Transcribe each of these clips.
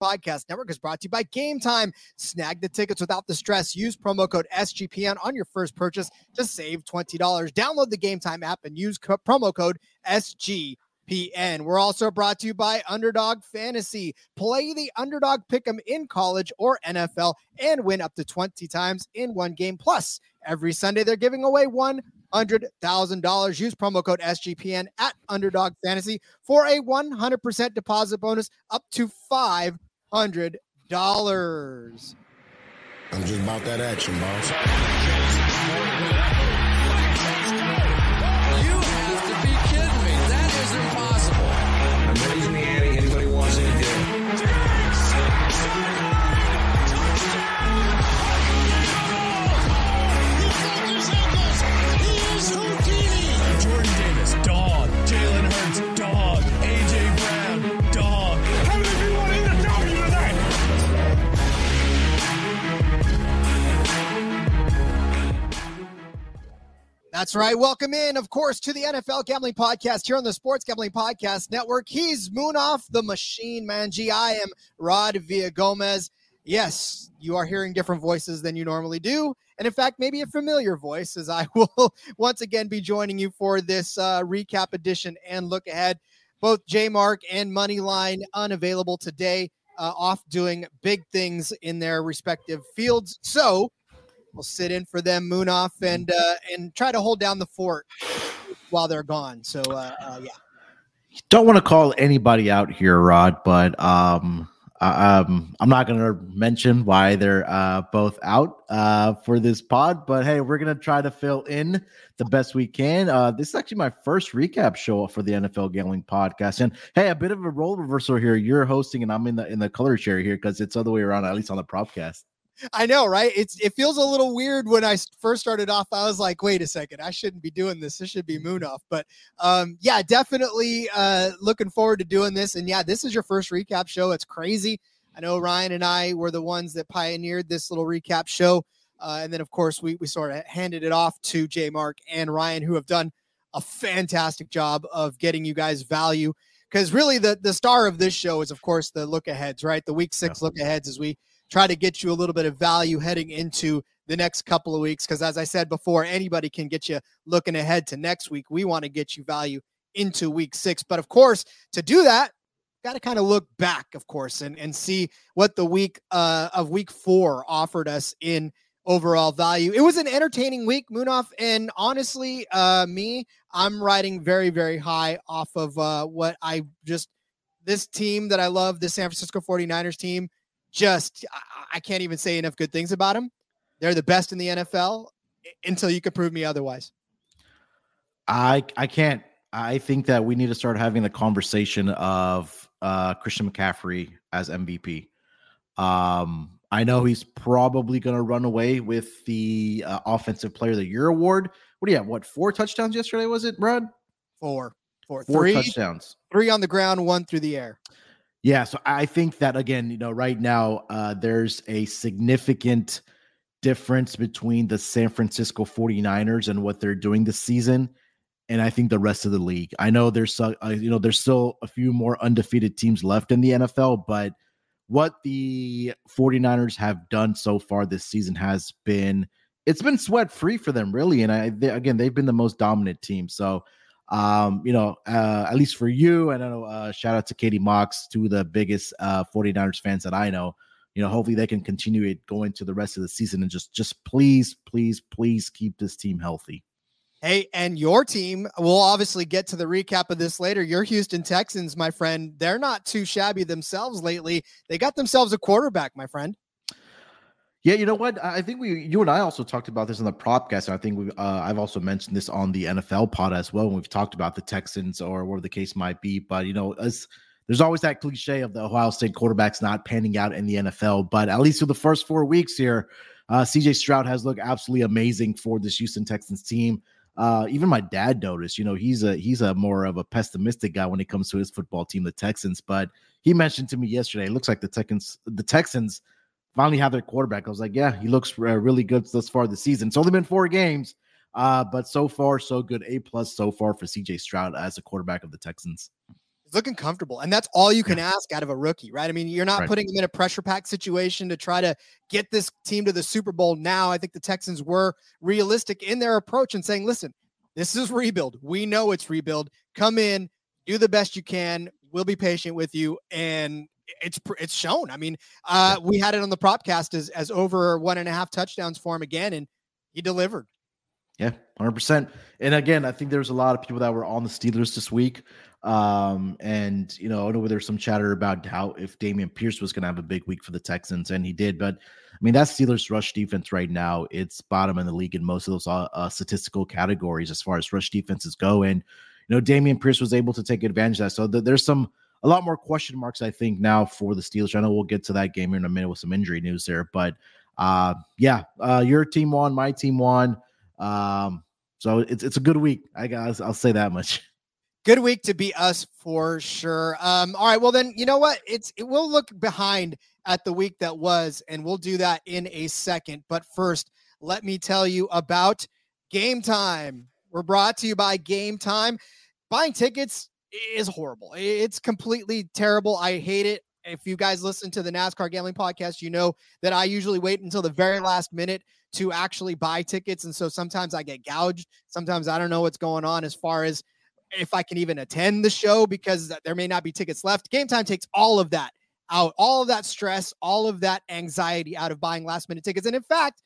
Podcast Network is brought to you by Game Time. Snag the tickets without the stress. Use promo code SGPN on your first purchase to save $20. Download the Game Time app and use co- promo code SGPN. We're also brought to you by Underdog Fantasy. Play the Underdog Pick'em in college or NFL and win up to 20 times in one game. Plus, every Sunday they're giving away $100,000. Use promo code SGPN at Underdog Fantasy for a 100% deposit bonus up to $500. I'm just about that action, boss. That's right. Welcome in, of course, to the NFL Gambling Podcast here on the Sports Gambling Podcast Network. He's Munaf, the Machine Manji. I am Rod Villagomez. Yes, you are hearing different voices than you normally do. And in fact, maybe a familiar voice, as I will once again be joining you for this uh, recap edition and look ahead. Both J Mark and Moneyline unavailable today, uh, off doing big things in their respective fields. So, We'll sit in for them, Munaf, and uh, and try to hold down the fort while they're gone. So uh, uh, yeah, don't want to call anybody out here, Rod, but um, um, I'm not going to mention why they're uh, both out uh, for this pod. But hey, we're going to try to fill in the best we can. Uh, this is actually my first recap show for the NFL Gambling Podcast, and hey, a bit of a role reversal here. You're hosting, and I'm in the in the color chair here because it's the other way around, at least on the propcast. I know, right? It's it feels a little weird when I first started off. I was like, wait a second, I shouldn't be doing this. This should be Munaf. But um, yeah, definitely uh, looking forward to doing this. And yeah, this is your first recap show. It's crazy. I know Ryan and I were the ones that pioneered this little recap show. Uh, and then, of course, we, we sort of handed it off to J Mark and Ryan, who have done a fantastic job of getting you guys value. Because really, the, the star of this show is, of course, the look aheads, right? The week six look aheads as we try to get you a little bit of value heading into the next couple of weeks. Because as I said before, anybody can get you looking ahead to next week. We want to get you value into week six. But of course, to do that, got to kind of look back, of course, and, and see what the week uh, of week four offered us in overall value. It was an entertaining week, Munaf. And honestly, uh, me, I'm riding very, very high off of uh, what I just, this team that I love, the San Francisco 49ers team, just, I, I can't even say enough good things about them. They're the best in the NFL until you can prove me otherwise. I I can't. I think that we need to start having the conversation of uh, Christian McCaffrey as MVP. Um, I know he's probably going to run away with the uh, Offensive Player of the Year award. What do you have? What four touchdowns yesterday? Was it, Brad? Four, four, Four three, touchdowns. three on the ground, one through the air. Yeah, so I think that again, you know, right now uh, there's a significant difference between the San Francisco 49ers and what they're doing this season and I think the rest of the league. I know there's uh, you know there's still a few more undefeated teams left in the NFL, but what the 49ers have done so far this season has been it's been sweat free for them really and I they, again they've been the most dominant team. So um, you know, uh, at least for you, and I know uh, shout out to Katie Mox, two of the biggest uh, 49ers fans that I know. You know, hopefully they can continue it going to the rest of the season and just, just please, please, please keep this team healthy. Hey, and your team, we'll obviously get to the recap of this later. Your Houston Texans, my friend, they're not too shabby themselves lately. They got themselves a quarterback, my friend. Yeah, you know what? I think we, you and I also talked about this in the propcast. And I think we, uh, I've also mentioned this on the NFL pod as well when we've talked about the Texans or whatever the case might be. But you know, there's always that cliche of the Ohio State quarterbacks not panning out in the NFL. But at least for the first four weeks here, uh, CJ Stroud has looked absolutely amazing for this Houston Texans team. Uh, even my dad noticed, you know, he's a he's a more of a pessimistic guy when it comes to his football team, the Texans. But he mentioned to me yesterday, it looks like the Texans, the Texans finally have their quarterback. I was like, yeah, he looks uh, really good thus far this season. It's only been four games, uh, but so far so good. A plus so far for CJ Stroud as a quarterback of the Texans. He's looking comfortable. And that's all you can ask out of a rookie, right? I mean, you're not Right. putting him in a pressure pack situation to try to get this team to the Super Bowl now. I think the Texans were realistic in their approach and saying, listen, this is rebuild. We know it's rebuild. Come in, do the best you can. We'll be patient with you. And it's it's shown. I mean, uh, we had it on the propcast as as over one and a half touchdowns for him again, and he delivered. Yeah, hundred percent. And again, I think there's a lot of people that were on the Steelers this week. Um, and you know, I know there's some chatter about how if Dameon Pierce was going to have a big week for the Texans, and he did. But I mean, that Steelers rush defense right now, it's bottom in the league in most of those uh, uh, statistical categories as far as rush defenses go. And you know, Dameon Pierce was able to take advantage of that. So th- there's some a lot more question marks, I think, now for the Steelers. I know we'll get to that game in a minute with some injury news there, but uh, yeah, uh, your team won, my team won. Um, so it's it's a good week. I guess I'll say that much. Good week to be us for sure. Um, all right, well then, you know what? It's it, we'll look behind at the week that was, and we'll do that in a second. But first, let me tell you about Game Time. We're brought to you by Game Time. Buying tickets is horrible. It's completely terrible. I hate it. If you guys listen to the NASCAR gambling podcast, you know that I usually wait until the very last minute to actually buy tickets. And so sometimes I get gouged. Sometimes I don't know what's going on as far as if I can even attend the show because there may not be tickets left. Game time takes all of that out, all of that stress, all of that anxiety out of buying last minute tickets. And in fact,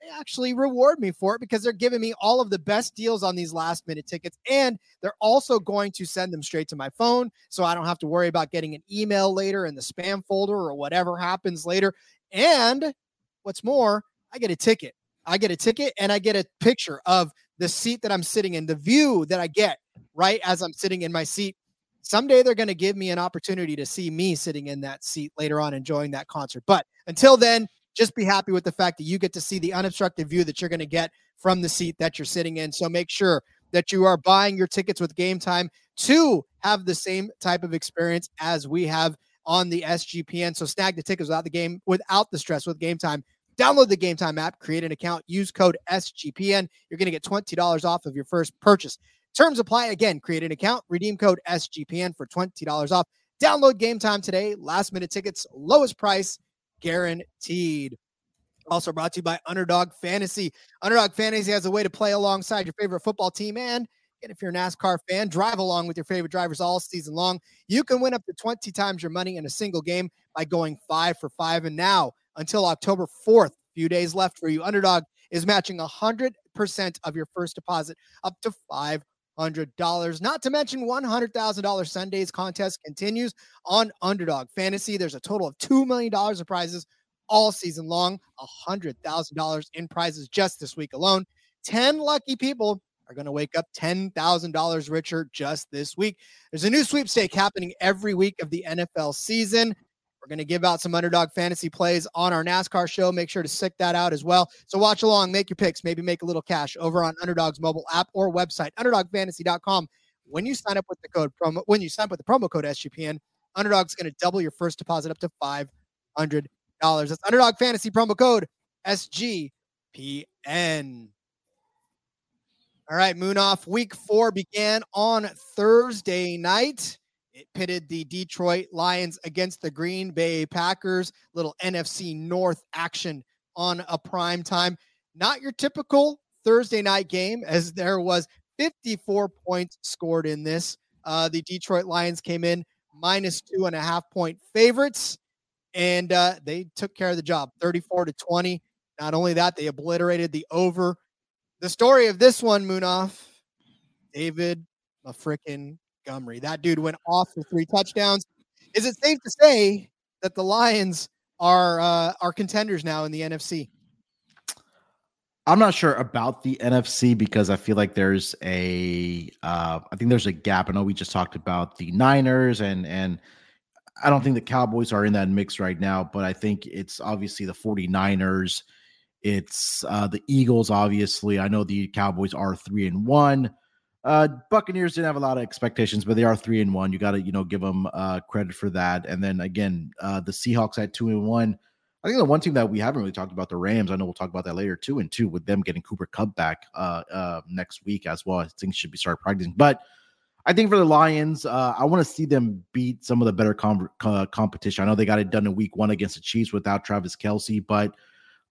they actually reward me for it because they're giving me all of the best deals on these last minute tickets. And they're also going to send them straight to my phone. So I don't have to worry about getting an email later in the spam folder or whatever happens later. And what's more, I get a ticket. I get a ticket and I get a picture of the seat that I'm sitting in, the view that I get right as I'm sitting in my seat. Someday they're going to give me an opportunity to see me sitting in that seat later on enjoying that concert. But until then, just be happy with the fact that you get to see the unobstructed view that you're going to get from the seat that you're sitting in. So make sure that you are buying your tickets with game time to have the same type of experience as we have on the SGPN. So snag the tickets without the game, without the stress with game time. Download the Game Time app, create an account, use code SGPN. You're going to get $20 off of your first purchase. Terms apply again. Create an account, redeem code SGPN for $20 off. Download Game Time today. Last minute tickets, lowest price guaranteed. Also brought to you by Underdog Fantasy. Underdog Fantasy has a way to play alongside your favorite football team and and if you're a NASCAR fan, drive along with your favorite drivers all season long. You can win up to 20 times your money in a single game by going five for five. And now, until October 4th, few days left for you. Underdog is matching 100% of your first deposit up to $500. Not to mention $100,000 Sundays contest continues on Underdog Fantasy. There's a total of $2 million of prizes all season long, $100,000 in prizes just this week alone. 10 lucky people are going to wake up $10,000 richer just this week. There's a new sweepstake happening every week of the NFL season. We're going to give out some underdog fantasy plays on our NASCAR show. Make sure to stick that out as well. So watch along, make your picks, maybe make a little cash over on Underdog's mobile app or website, underdogfantasy.com. When you sign up with the code promo, when you sign up with the promo code SGPN, Underdog's going to double your first deposit up to $500. That's Underdog Fantasy promo code SGPN. All right, Munaf. Week four began on Thursday night. It pitted the Detroit Lions against the Green Bay Packers. Little NFC North action on a prime time. Not your typical Thursday night game, as there was 54 points scored in this. Uh, the Detroit Lions came in minus two and a half point favorites, and uh, they took care of the job 34 to 20. Not only that, they obliterated the over. The story of this one, Munaf, David a frickin' Montgomery. That dude went off for three touchdowns. Is it safe to say that the Lions are uh, are contenders now in the NFC? I'm not sure about the NFC because I feel like there's a uh, I think there's a gap. I know we just talked about the Niners and and I don't think the Cowboys are in that mix right now, but I think it's obviously the 49ers. It's uh, the Eagles, obviously. I know the Cowboys are three and one. Uh, Buccaneers didn't have a lot of expectations, but they are three and one. You got to you know give them uh, credit for that. And then again, uh, the Seahawks at two and one. I think the one team that we haven't really talked about the Rams. I know we'll talk about that later. Two and two with them getting Cooper Kupp back uh, uh, next week as well. I think should be start practicing, but. I think for the Lions, uh, I want to see them beat some of the better com- uh, competition. I know they got it done in week one against the Chiefs without Travis Kelce, but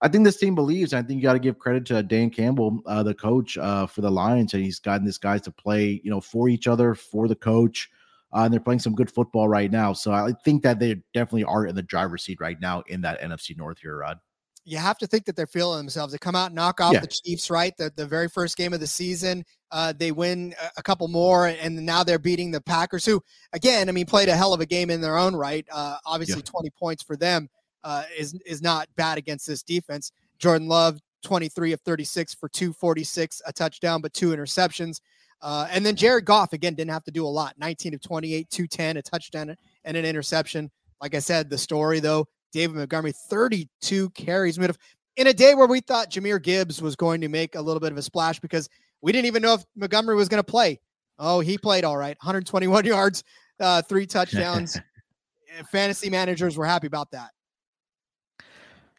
I think this team believes. I think you got to give credit to Dan Campbell, uh, the coach uh, for the Lions, and he's gotten these guys to play, you know, for each other, for the coach, uh, and they're playing some good football right now. So I think that they definitely are in the driver's seat right now in that NFC North here, Rod. You have to think that they're feeling themselves. They come out, and knock off Yeah. the Chiefs, right? The the very first game of the season. Uh, they win a- couple more, and now they're beating the Packers, who, again, I mean, played a hell of a game in their own right. Uh, obviously, 20 points for them uh, is is not bad against this defense. Jordan Love, 23 of 36 for 246, a touchdown, but two interceptions. Uh, and then Jared Goff, again, didn't have to do a lot 19 of 28, 210, a touchdown and an interception. Like I said, the story, though, David Montgomery, 32 carries. Mid- In a day where we thought Jahmyr Gibbs was going to make a little bit of a splash because we didn't even know if Montgomery was going to play. Oh, he played all right 121 yards, uh, three touchdowns. Fantasy managers were happy about that.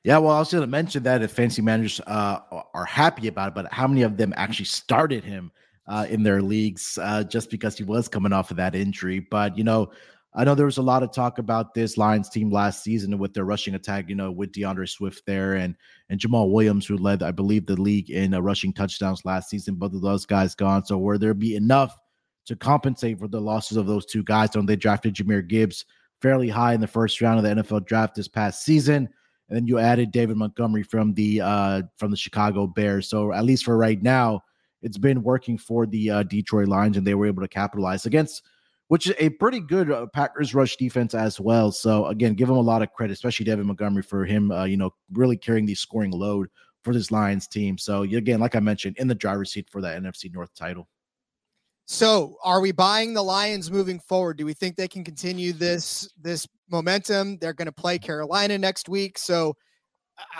Yeah, well, I was going to mention that if fancy managers uh, are happy about it, but how many of them actually started him uh, in their leagues uh, just because he was coming off of that injury? But you know, I know there was a lot of talk about this Lions team last season with their rushing attack. You know, with D'Andre Swift there and and Jamaal Williams, who led, I believe, the league in uh, rushing touchdowns last season. Both of those guys gone. So, will there be enough to compensate for the losses of those two guys? Don't they drafted Jahmyr Gibbs fairly high in the first round of the NFL draft this past season and then you added David Montgomery from the uh from the Chicago Bears. So at least for right now, it's been working for the uh, Detroit Lions, and they were able to capitalize against, which is a pretty good uh, Packers rush defense as well. So again, give him a lot of credit, especially David Montgomery for him, uh, you know, really carrying the scoring load for this Lions team. So again, like I mentioned, in the driver's seat for that NFC North title. So, are we buying the Lions moving forward? Do we think they can continue this this momentum? They're going to play Carolina next week. So,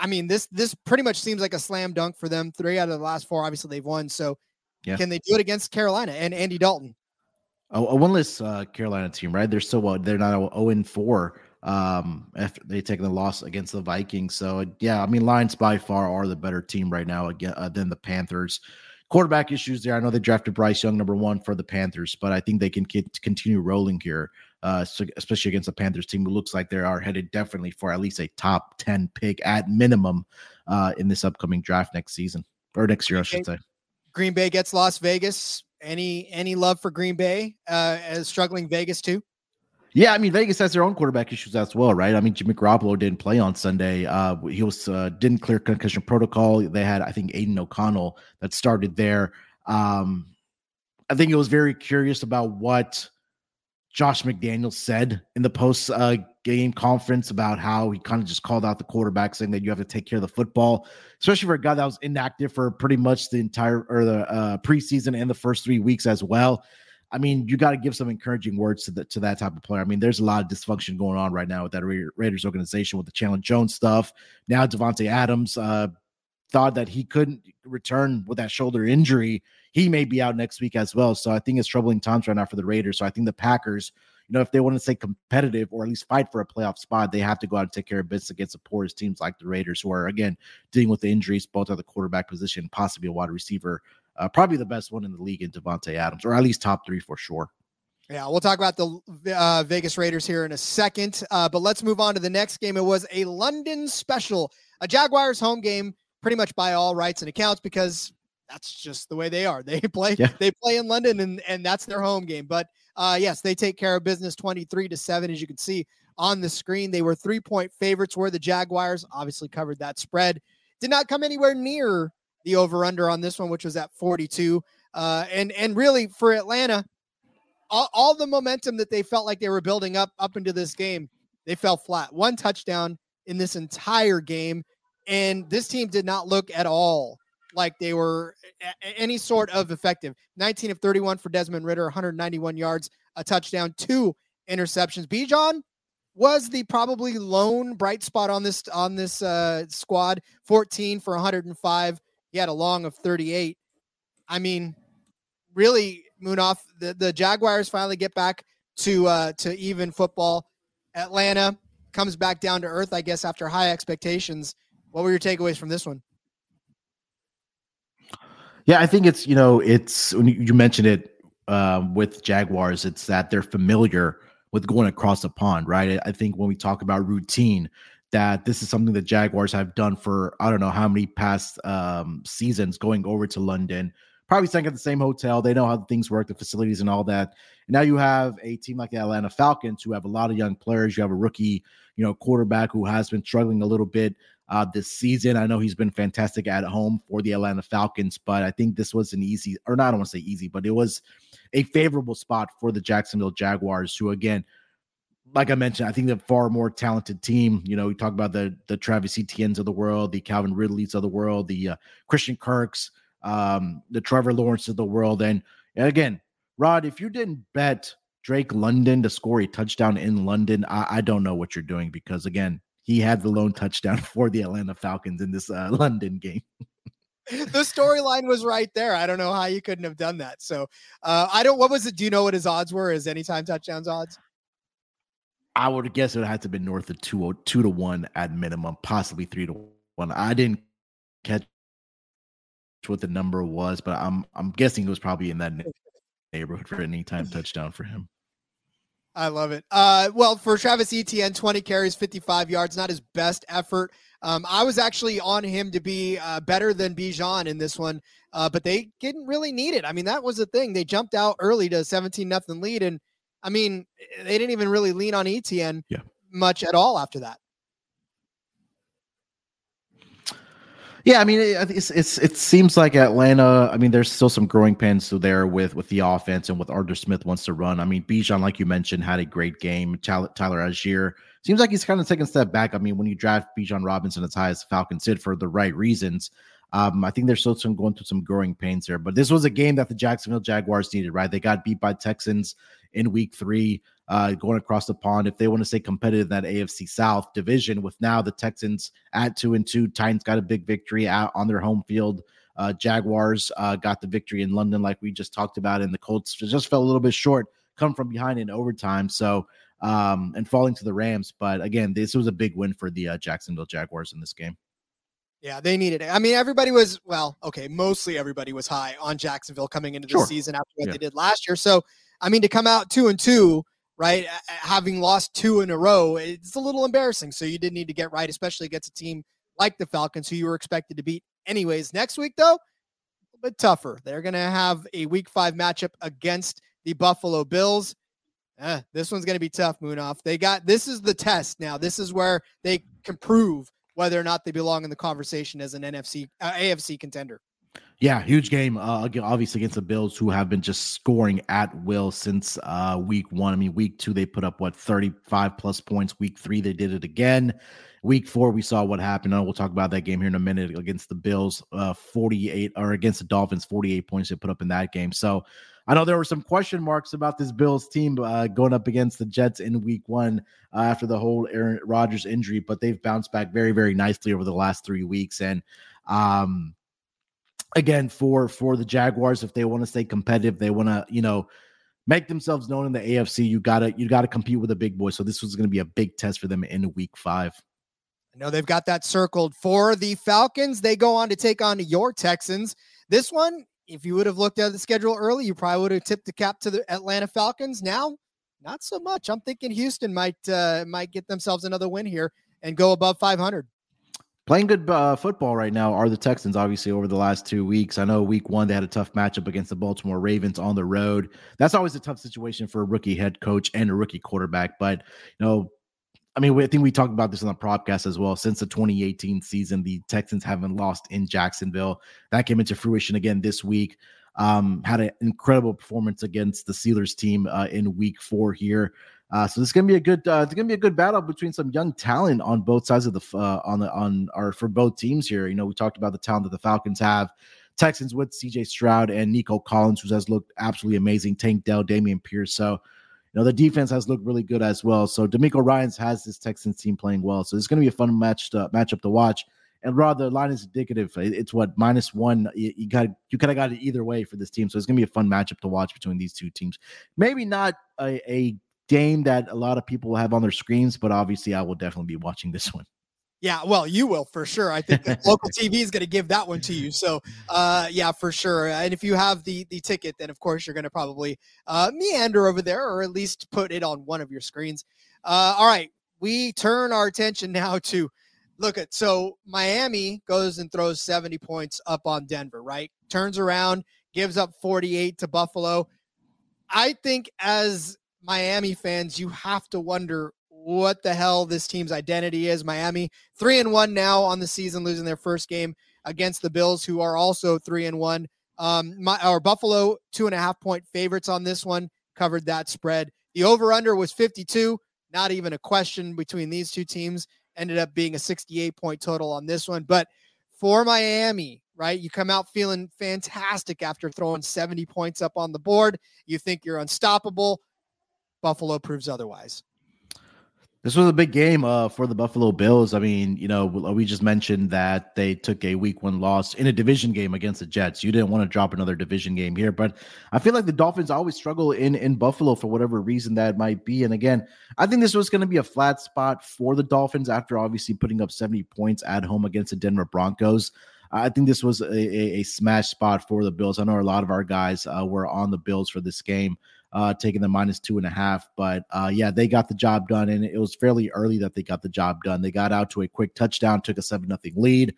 I mean, this this pretty much seems like a slam dunk for them. Three out of the last four, obviously, they've won. So, Yeah. can they do it against Carolina and Andy Dalton? a, a winless uh, Carolina team, right? They're still what they're not 0 and 4 um after they taken the loss against the Vikings. So yeah, I mean Lions by far are the better team right now again uh, than the Panthers. Quarterback issues there. I know they drafted Bryce Young number one for the Panthers, but I think they can continue rolling here, uh, so, especially against the Panthers team who looks like they are headed definitely for at least a top ten pick at minimum uh, in this upcoming draft next season or next year, I should say. Green Bay gets Las Vegas. Any any love for Green Bay uh, as struggling Vegas too? Yeah, I mean Vegas has their own quarterback issues as well, right? I mean Jimmy Garoppolo didn't play on Sunday. Uh, he was uh, didn't clear concussion protocol. They had I think Aidan O'Connell that started there. Um, I think it was very curious about what Josh McDaniel said in the post uh, game conference about how he kind of just called out the quarterback, saying that you have to take care of the football, especially for a guy that was inactive for pretty much the entire or the uh, preseason and the first three weeks as well. I mean, you got to give some encouraging words to the, to that type of player. I mean, there's a lot of dysfunction going on right now with that Ra- Raiders organization with the Chandler Jones stuff. Now Davante Adams uh, thought that he couldn't return with that shoulder injury. He may be out next week as well. So I think it's troubling times right now for the Raiders. So I think the Packers, you know, if they want to stay competitive or at least fight for a playoff spot, they have to go out and take care of business against the poorest teams like the Raiders, who are again dealing with the injuries both at the quarterback position, possibly a wide receiver uh, probably the best one in the league in Davante Adams, or at least top three for sure. Yeah, we'll talk about the uh, Vegas Raiders here in a second, uh, but let's move on to the next game. It was a London special, a Jaguars home game, pretty much by all rights and accounts, because that's just the way they are. They play, Yeah. they play in London, and and that's their home game. But uh, yes, they take care of business, twenty three to seven, as you can see on the screen. They were three point favorites. Were the Jaguars obviously covered that spread? Did not come anywhere near the over under on this one, which was at 42. Uh, and and really for Atlanta, all, all the momentum that they felt like they were building up up into this game, they fell flat. One touchdown in this entire game, and this team did not look at all like they were any sort of effective. 19 of 31 for Desmond Ridder, 191 yards, a touchdown, two interceptions. Bijan was the probably lone bright spot on this on this uh, squad. 14 for 105. He had a long of 38. I mean, really, Munaf, the, the Jaguars finally get back to uh, to even football. Atlanta comes back down to earth, I guess, after high expectations. What were your takeaways from this one? Yeah, I think it's you know it's when you, mentioned it uh, with Jaguars. It's that they're familiar with going across the pond, right? I think when we talk about routine, that this is something that Jaguars have done for I don't know how many past um, seasons, going over to London, probably staying at the same hotel. They know how the things work, the facilities, and all that. And now you have a team like the Atlanta Falcons who have a lot of young players. You have a rookie, you know, quarterback who has been struggling a little bit uh, this season. I know he's been fantastic at home for the Atlanta Falcons, but I think this was an easy, or not, I don't want to say easy, but it was a favorable spot for the Jacksonville Jaguars, who again like I mentioned, I think they're far more talented team. You know, we talk about the the Travis Etienne's of the world, the Calvin Ridley's of the world, the uh, Christian Kirks, um, the Trevor Lawrence of the world. And, and again, Rod, if you didn't bet Drake London to score a touchdown in London, I, I don't know what you're doing because again, he had the lone touchdown for the Atlanta Falcons in this uh, London game. the storyline was right there. I don't know how you couldn't have done that. So uh, I don't. What was it? Do you know what his odds were? His anytime touchdowns odds? I would guess it would have to be north of two, two to one at minimum, possibly three to one. I didn't catch what the number was, but I'm I'm guessing it was probably in that neighborhood for any time touchdown for him. I love it. Uh, well, for Travis Etienne, 20 carries, 55 yards, not his best effort. Um, I was actually on him to be uh, better than Bijan in this one, uh, but they didn't really need it. I mean, that was the thing. They jumped out early to 17 nothing lead, and I mean, they didn't even really lean on Etienne yeah. much at all after that. Yeah, I mean, it's, it's it seems like Atlanta. I mean, there's still some growing pains there with with the offense and with Arthur Smith wants to run. I mean, Bijan, like you mentioned, had a great game. Tyler, Tyler Allgeier seems like he's kind of taking a step back. I mean, when you draft Bijan Robinson as high as Falcons did for the right reasons, um, I think they're still some going through some growing pains there. But this was a game that the Jacksonville Jaguars needed, right? They got beat by Texans in week three, uh, going across the pond. If they want to stay competitive in that AFC South division, with now the Texans at two and two, Titans got a big victory out on their home field. Uh, Jaguars uh, got the victory in London, like we just talked about, and the Colts just fell a little bit short, come from behind in overtime. So, um, and falling to the Rams. But again, this was a big win for the uh, Jacksonville Jaguars in this game. Yeah, they needed it. I mean, everybody was well, okay, mostly everybody was high on Jacksonville coming into the sure. season after what yeah. they did last year. So I mean, to come out two and two, right, having lost two in a row, it's a little embarrassing. So you did need to get right, especially against a team like the Falcons, who you were expected to beat. Anyways, next week though, a bit tougher. They're going to have a Week Five matchup against the Buffalo Bills. Eh, this one's going to be tough, Munaf. They got this is the test now. This is where they can prove whether or not they belong in the conversation as an NFC uh, AFC contender. Yeah, huge game. Uh, obviously against the Bills, who have been just scoring at will since uh, week one. I mean, week two they put up what thirty-five plus points. Week three they did it again. Week four we saw what happened. we'll talk about that game here in a minute against the Bills. Uh, forty-eight or against the Dolphins, forty-eight points they put up in that game. So I know there were some question marks about this Bills team uh, going up against the Jets in Week One uh, after the whole Aaron Rodgers injury, but they've bounced back very, very nicely over the last three weeks and. Um, again for for the Jaguars if they want to stay competitive, they want to you know make themselves known in the AFC. You gotta you gotta compete with the big boys. So this was going to be a big test for them in Week Five. I know they've got that circled for the Falcons. They go on to take on your Texans. This one, if you would have looked at the schedule early, you probably would have tipped the cap to the Atlanta Falcons. Now, not so much. I'm thinking Houston might uh, might get themselves another win here and go above 500 playing good uh, football right now are the Texans, obviously, over the last two weeks. I know week one, they had a tough matchup against the Baltimore Ravens on the road. That's always a tough situation for a rookie head coach and a rookie quarterback. But, you know, I mean, I think we talked about this on the podcast as well. Since the 2018 season, the Texans haven't lost in Jacksonville. That came into fruition again this week. Um, had an incredible performance against the Steelers team uh, in week four here. Uh, so this is gonna be a good. Uh, it's gonna be a good battle between some young talent on both sides of the uh, on the on our for both teams here. You know, we talked about the talent that the Falcons have. Texans with C.J. Stroud and Nico Collins, who has looked absolutely amazing. Tank Dell, Dameon Pierce. So, you know, the defense has looked really good as well. So, DeMeco Ryans has this Texans team playing well. So, it's to be a fun match to, matchup to watch. And rather, the line is indicative. It's what minus one. You, you got you kind of got it either way for this team. So, it's to be a fun matchup to watch between these two teams. Maybe not a, a game that a lot of people have on their screens, but obviously I will definitely be watching this one. Yeah, well, you will for sure. I think local TV is going to give that one to you. So, uh, yeah, for sure. And if you have the the ticket, then of course you're going to probably uh, meander over there, or at least put it on one of your screens. Uh, all right, we turn our attention now to look at so Miami goes and throws 70 points up on Denver, right? Turns around, gives up 48 to Buffalo. I think as Miami fans, you have to wonder what the hell this team's identity is. Miami three and one now on the season, losing their first game against the Bills, who are also three and one. Um, my our Buffalo two and a half point favorites on this one covered that spread. The over under was 52, not even a question between these two teams. Ended up being a 68 point total on this one, but for Miami, right? You come out feeling fantastic after throwing 70 points up on the board. You think you're unstoppable. Buffalo proves otherwise. This was a big game uh, for the Buffalo Bills. I mean, you know, we just mentioned that they took a week one loss in a division game against the Jets. You didn't want to drop another division game here, but I feel like the Dolphins always struggle in in Buffalo for whatever reason that might be. And again, I think this was going to be a flat spot for the Dolphins after obviously putting up 70 points at home against the Denver Broncos. I think this was a, a, a smash spot for the Bills. I know a lot of our guys uh, were on the Bills for this game uh, taking the minus two and a half. But uh, yeah, they got the job done, and it was fairly early that they got the job done. They got out to a quick touchdown, took a seven nothing lead.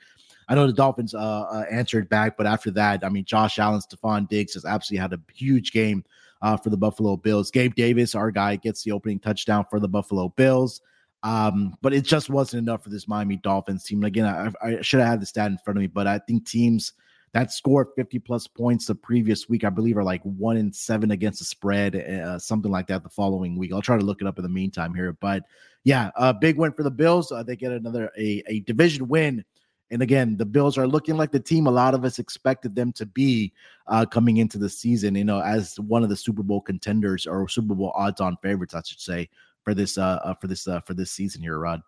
I know the Dolphins uh, uh, answered back, but after that, I mean, Josh Allen, Stefon Diggs has absolutely had a huge game uh, for the Buffalo Bills. Gabe Davis, our guy, gets the opening touchdown for the Buffalo Bills. Um, but it just wasn't enough for this Miami Dolphins team. Again, I, I should have had the stat in front of me, but I think teams that scored 50 plus points the previous week, I believe, are like one in seven against the spread, uh, something like that the following week. I'll try to look it up in the meantime here. But yeah, a big win for the Bills. Uh, they get another a, a division win. And again, the Bills are looking like the team a lot of us expected them to be uh, coming into the season, you know, as one of the Super Bowl contenders or Super Bowl odds on favorites, I should say, for this uh, uh for this uh, for this season here, Rod.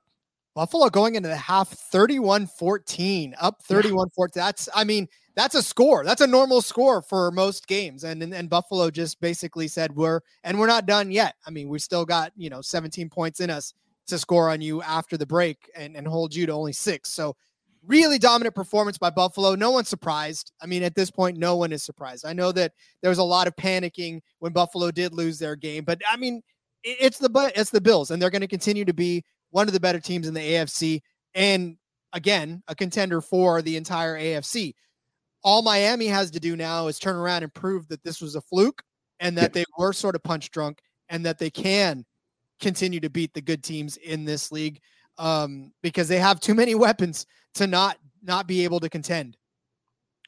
Buffalo going into the half 31 14, up 31 14. That's, I mean, that's a score. That's a normal score for most games. And, and, and Buffalo just basically said, we're, and we're not done yet. I mean, we still got, you know, 17 points in us to score on you after the break and, and hold you to only six. So, really dominant performance by Buffalo. No one's surprised. I mean, at this point, no one is surprised. I know that there was a lot of panicking when Buffalo did lose their game, but I mean, it's the but it's the Bills, and they're going to continue to be one of the better teams in the AFC, and again, a contender for the entire AFC. All Miami has to do now is turn around and prove that this was a fluke and that they were sort of punch drunk and that they can continue to beat the good teams in this league um, because they have too many weapons to not not be able to contend.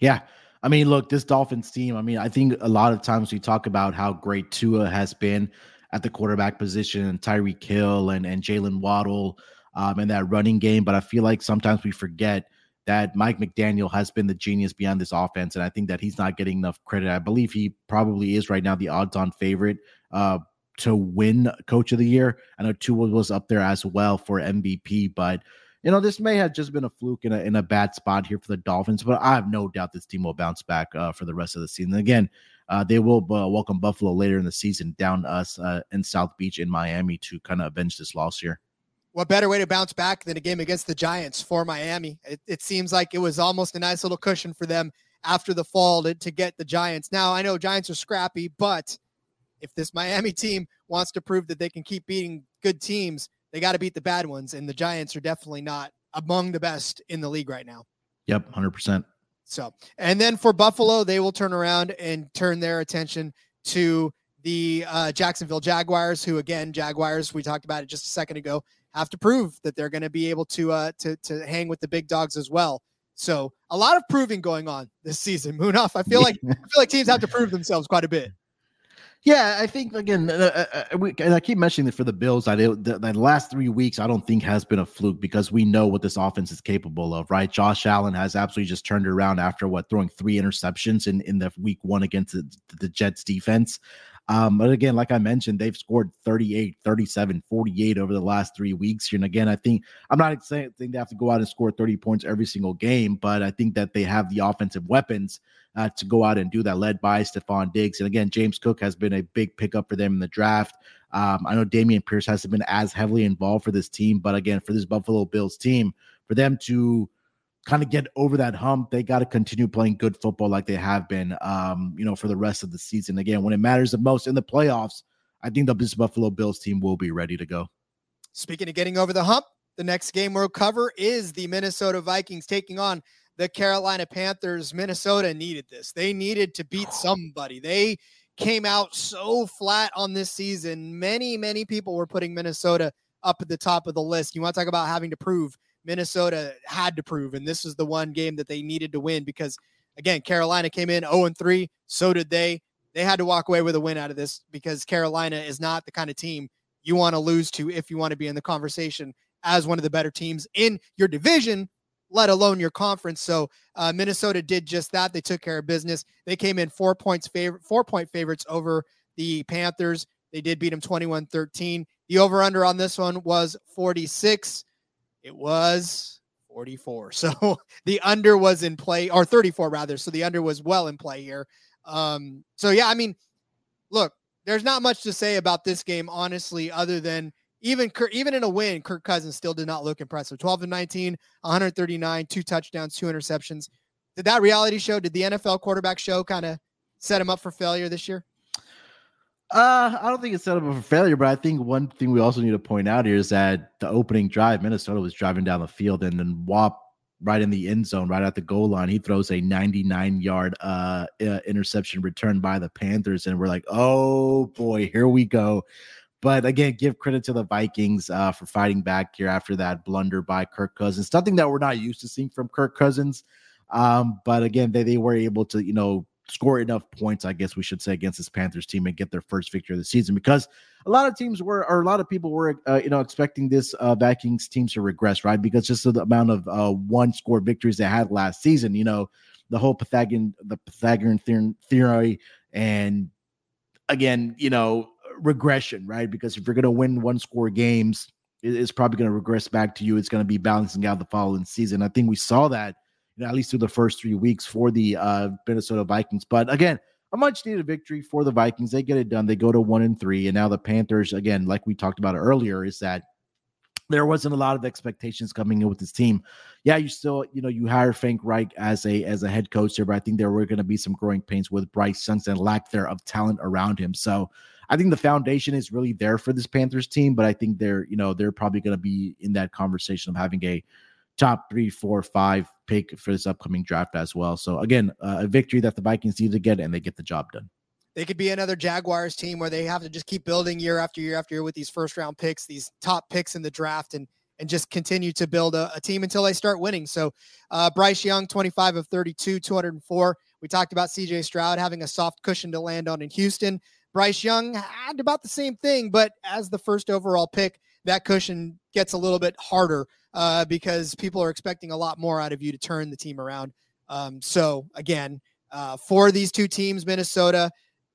Yeah. I mean, look, this Dolphins team, I mean, I think a lot of times we talk about how great Tua has been at the quarterback position and Tyreek Hill and, and Jaylen Waddle um, and that running game. But I feel like sometimes we forget that Mike McDaniel has been the genius behind this offense. And I think that he's not getting enough credit. I believe he probably is right now the odds on favorite uh, to win coach of the year. I know Tua was up there as well for MVP, but you know, this may have just been a fluke in a, in a bad spot here for the Dolphins, but I have no doubt this team will bounce back uh, for the rest of the season. Again, uh, they will uh, welcome Buffalo later in the season down us uh, in South Beach in Miami to kind of avenge this loss here. What better way to bounce back than a game against the Giants for Miami? It, it seems like it was almost a nice little cushion for them after the fall to, to get the Giants. Now, I know Giants are scrappy, but if this Miami team wants to prove that they can keep beating good teams, they got to beat the bad ones. And the Giants are definitely not among the best in the league right now. Yep, 100%. So, and then for Buffalo, they will turn around and turn their attention to the uh, Jacksonville Jaguars, who again, Jaguars, we talked about it just a second ago, have to prove that they're going to be able to uh, to to hang with the big dogs as well. So, a lot of proving going on this season. Munaf, I feel like I feel like teams have to prove themselves quite a bit. Yeah, I think again, uh, uh, uh, we, and I keep mentioning this for the Bills. I the, the last three weeks, I don't think has been a fluke because we know what this offense is capable of. Right, Josh Allen has absolutely just turned around after what throwing three interceptions in in the week one against the, the Jets defense. Um, but again, like I mentioned, they've scored 38, 37, 48 over the last three weeks. And again, I think I'm not saying they have to go out and score 30 points every single game, but I think that they have the offensive weapons uh, to go out and do that, led by Stefon Diggs. And again, James Cook has been a big pickup for them in the draft. Um, I know Dameon Pierce hasn't been as heavily involved for this team, but again, for this Buffalo Bills team, for them to kind of get over that hump, they got to continue playing good football like they have been, um, you know, for the rest of the season. Again, when it matters the most in the playoffs, I think the Buffalo Bills team will be ready to go. Speaking of getting over the hump, the next game we'll cover is the Minnesota Vikings taking on the Carolina Panthers. Minnesota needed this. They needed to beat somebody. They came out so flat on this season. Many, many people were putting Minnesota up at the top of the list. You want to talk about having to prove Minnesota had to prove, and this is the one game that they needed to win because, again, Carolina came in 0 3. So did they. They had to walk away with a win out of this because Carolina is not the kind of team you want to lose to if you want to be in the conversation as one of the better teams in your division, let alone your conference. So uh, Minnesota did just that. They took care of business. They came in four points favorite, four point favorites over the Panthers. They did beat them 21 13. The over under on this one was 46. It was 44. So the under was in play, or 34 rather. So the under was well in play here. Um, so yeah, I mean, look, there's not much to say about this game, honestly, other than even even in a win, Kirk Cousins still did not look impressive. 12 and 19, 139, two touchdowns, two interceptions. Did that reality show? Did the NFL quarterback show kind of set him up for failure this year? Uh, I don't think it's set up for failure, but I think one thing we also need to point out here is that the opening drive, Minnesota was driving down the field, and then Wap right in the end zone, right at the goal line, he throws a 99 yard uh, uh interception return by the Panthers, and we're like, oh boy, here we go. But again, give credit to the Vikings uh, for fighting back here after that blunder by Kirk Cousins. Something that we're not used to seeing from Kirk Cousins. Um, but again, they, they were able to, you know, score enough points, I guess we should say, against this Panthers team and get their first victory of the season because a lot of teams were, or a lot of people were, uh, you know, expecting this uh, Vikings team to regress, right? Because just the amount of uh, one score victories they had last season, you know, the whole Pythagorean, the Pythagorean theory, and again, you know, regression, right? Because if you're going to win one score games, it's probably going to regress back to you. It's going to be balancing out the following season. I think we saw that, you know, at least through the first three weeks for the uh, Minnesota Vikings. But again, a much needed victory for the Vikings. They get it done. They go to one and three. And now the Panthers, again, like we talked about earlier, is that there wasn't a lot of expectations coming in with this team. Yeah, you still, you know, you hire Frank Reich as a as a head coach here, but I think there were going to be some growing pains with Bryce Young and lack there of talent around him. So I think the foundation is really there for this Panthers team, but I think they're, you know, they're probably going to be in that conversation of having a top three, four, five pick for this upcoming draft as well. So again, uh, a victory that the Vikings need to get, and they get the job done. They could be another Jaguars team where they have to just keep building year after year after year with these first round picks, these top picks in the draft, and and just continue to build a, a team until they start winning. So, uh, Bryce Young, 25 of 32, 204. We talked about CJ Stroud having a soft cushion to land on in Houston. Bryce Young had about the same thing, but as the first overall pick, that cushion gets a little bit harder uh, because people are expecting a lot more out of you to turn the team around. Um, so again, uh, for these two teams, Minnesota,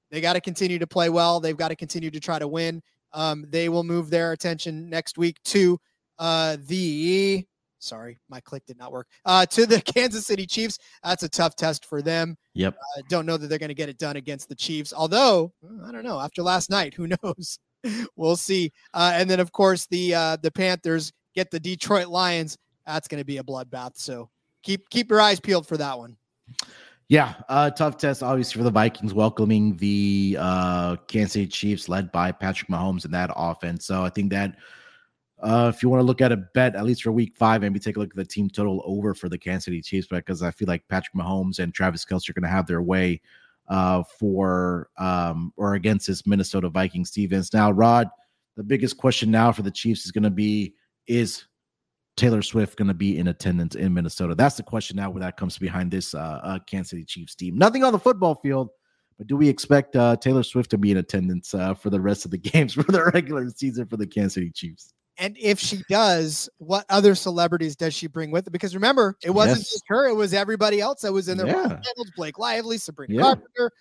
they got to continue to play well. They've got to continue to try to win. Um, they will move their attention next week to uh, the Sorry, my click did not work. Uh, to the Kansas City Chiefs. That's a tough test for them. Yep. Uh, don't know that they're going to get it done against the Chiefs. Although I don't know. After last night, who knows? we'll see. Uh, and then of course the uh, the Panthers get the Detroit Lions. That's going to be a bloodbath. So keep keep your eyes peeled for that one. Yeah, uh, tough test, obviously, for the Vikings welcoming the uh, Kansas City Chiefs, led by Patrick Mahomes in that offense. So I think that uh, if you want to look at a bet, at least for week five, maybe take a look at the team total over for the Kansas City Chiefs, because I feel like Patrick Mahomes and Travis Kelce are going to have their way uh, for um, or against this Minnesota Vikings defense. Now, Rod, the biggest question now for the Chiefs is going to be is Taylor Swift going to be in attendance in Minnesota? That's the question now when that comes behind this uh, uh, Kansas City Chiefs team. Nothing on the football field, but do we expect uh, Taylor Swift to be in attendance uh, for the rest of the games for the regular season for the Kansas City Chiefs? And if she does, what other celebrities does she bring with her? Because remember, it wasn't yes. just her; it was everybody else that was in there. Yeah. Blake Lively, Sabrina yeah. Carpenter.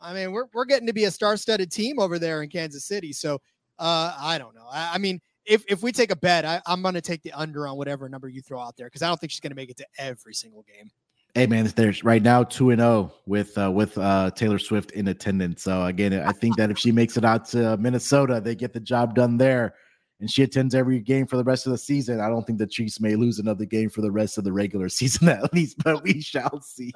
I mean, we're we're getting to be a star-studded team over there in Kansas City. So uh, I don't know. I, I, mean, if if we take a bet, I, am going to take the under on whatever number you throw out there because I don't think she's going to make it to every single game. Hey man, there's right now two and zero oh with uh, with uh, Taylor Swift in attendance. So again, I think that if she makes it out to Minnesota, they get the job done there and she attends every game for the rest of the season, I don't think the Chiefs may lose another game for the rest of the regular season at least, but we shall see.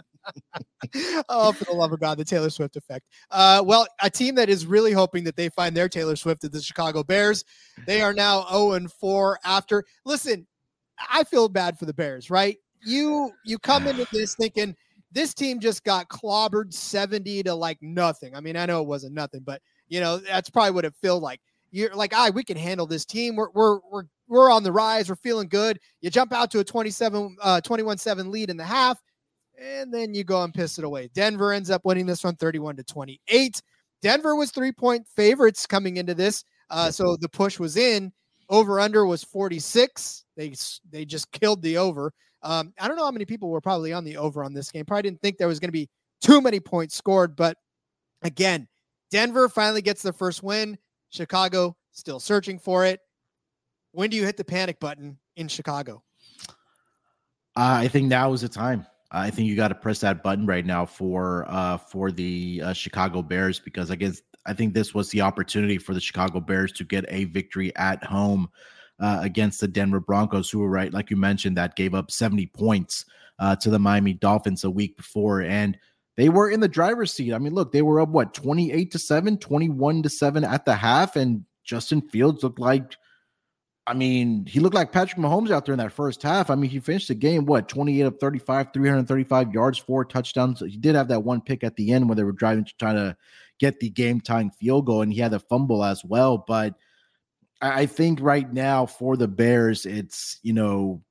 oh, for the love of God, the Taylor Swift effect. Uh, well, a team that is really hoping that they find their Taylor Swift is the Chicago Bears. They are now 0 and 4 after. Listen, I feel bad for the Bears, right? You you come into this thinking this team just got clobbered 70 to like nothing. I mean, I know it wasn't nothing, but you know, that's probably what it felt like. You're like, ah, we can handle this team. We're we're we're we're on the rise. We're feeling good. You jump out to a 27 uh 21-7 lead in the half, and then you go and piss it away. Denver ends up winning this one 31 to 28. Denver was three-point favorites coming into this. Uh, so the push was in. Over under was 46. They they just killed the over. Um, I don't know how many people were probably on the over on this game. Probably didn't think there was going to be too many points scored, but again, Denver finally gets their first win. Chicago still searching for it. When do you hit the panic button in Chicago? Uh, I think now is the time. I think you got to press that button right now for uh, for the uh, Chicago Bears because I guess I think this was the opportunity for the Chicago Bears to get a victory at home uh, against the Denver Broncos, who were right, like you mentioned, that gave up 70 points uh, to the Miami Dolphins a week before. And they were in the driver's seat. I mean, look, they were up what 28 to 7, 21 to 7 at the half. And Justin Fields looked like I mean, he looked like Patrick Mahomes out there in that first half. I mean, he finished the game, what, 28 of 35, 335 yards, four touchdowns. He did have that one pick at the end when they were driving to try to get the game tying field goal, and he had a fumble as well. But I think right now for the Bears, it's, you know,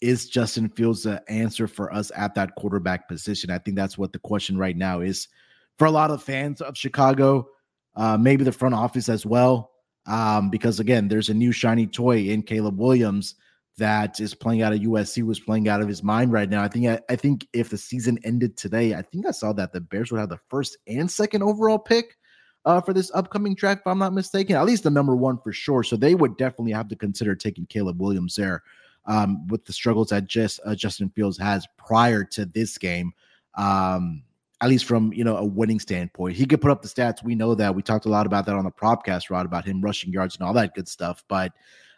is Justin Fields the answer for us at that quarterback position? I think that's what the question right now is for a lot of fans of Chicago, uh, maybe the front office as well um, because again, there's a new shiny toy in Caleb Williams that is playing out of USC, was playing out of his mind right now. I think I, I, think if the season ended today, I think I saw that the Bears would have the first and second overall pick uh, for this upcoming draft, if I'm not mistaken. At least the number one for sure. So they would definitely have to consider taking Caleb Williams there um, with the struggles that just uh, Justin Fields has prior to this game. Um, at least from you know a winning standpoint. He could put up the stats. We know that. We talked a lot about that on the propcast, Rod, about him rushing yards and all that good stuff. But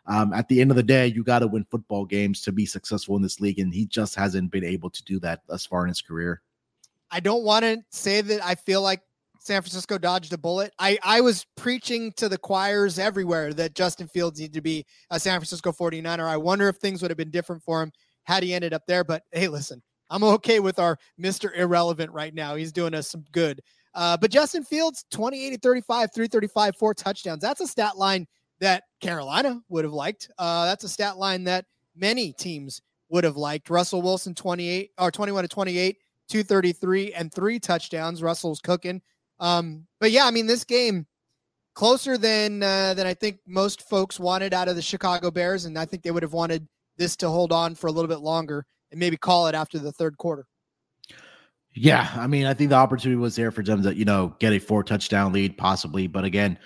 um, at the end of the day, you got to win football games to be successful in this league, and he just hasn't been able to do that thus far in his career. I don't want to say that I feel like San Francisco dodged a bullet. I, I was preaching to the choirs everywhere that Justin Fields needed to be a San Francisco 49er. I wonder if things would have been different for him had he ended up there. But hey, listen, I'm okay with our Mr. Irrelevant right now. He's doing us some good. Uh, but Justin Fields, 28 to 35, 335, four touchdowns. That's a stat line that Carolina would have liked. Uh, that's a stat line that many teams would have liked. Russell Wilson, 28 or 21 to 28, 233, and three touchdowns. Russell's cooking. Um, but yeah, I mean, this game closer than uh, than I think most folks wanted out of the Chicago Bears, and I think they would have wanted this to hold on for a little bit longer and maybe call it after the third quarter. Yeah, I mean, I think the opportunity was there for them to, you know, get a four touchdown lead, possibly. But again,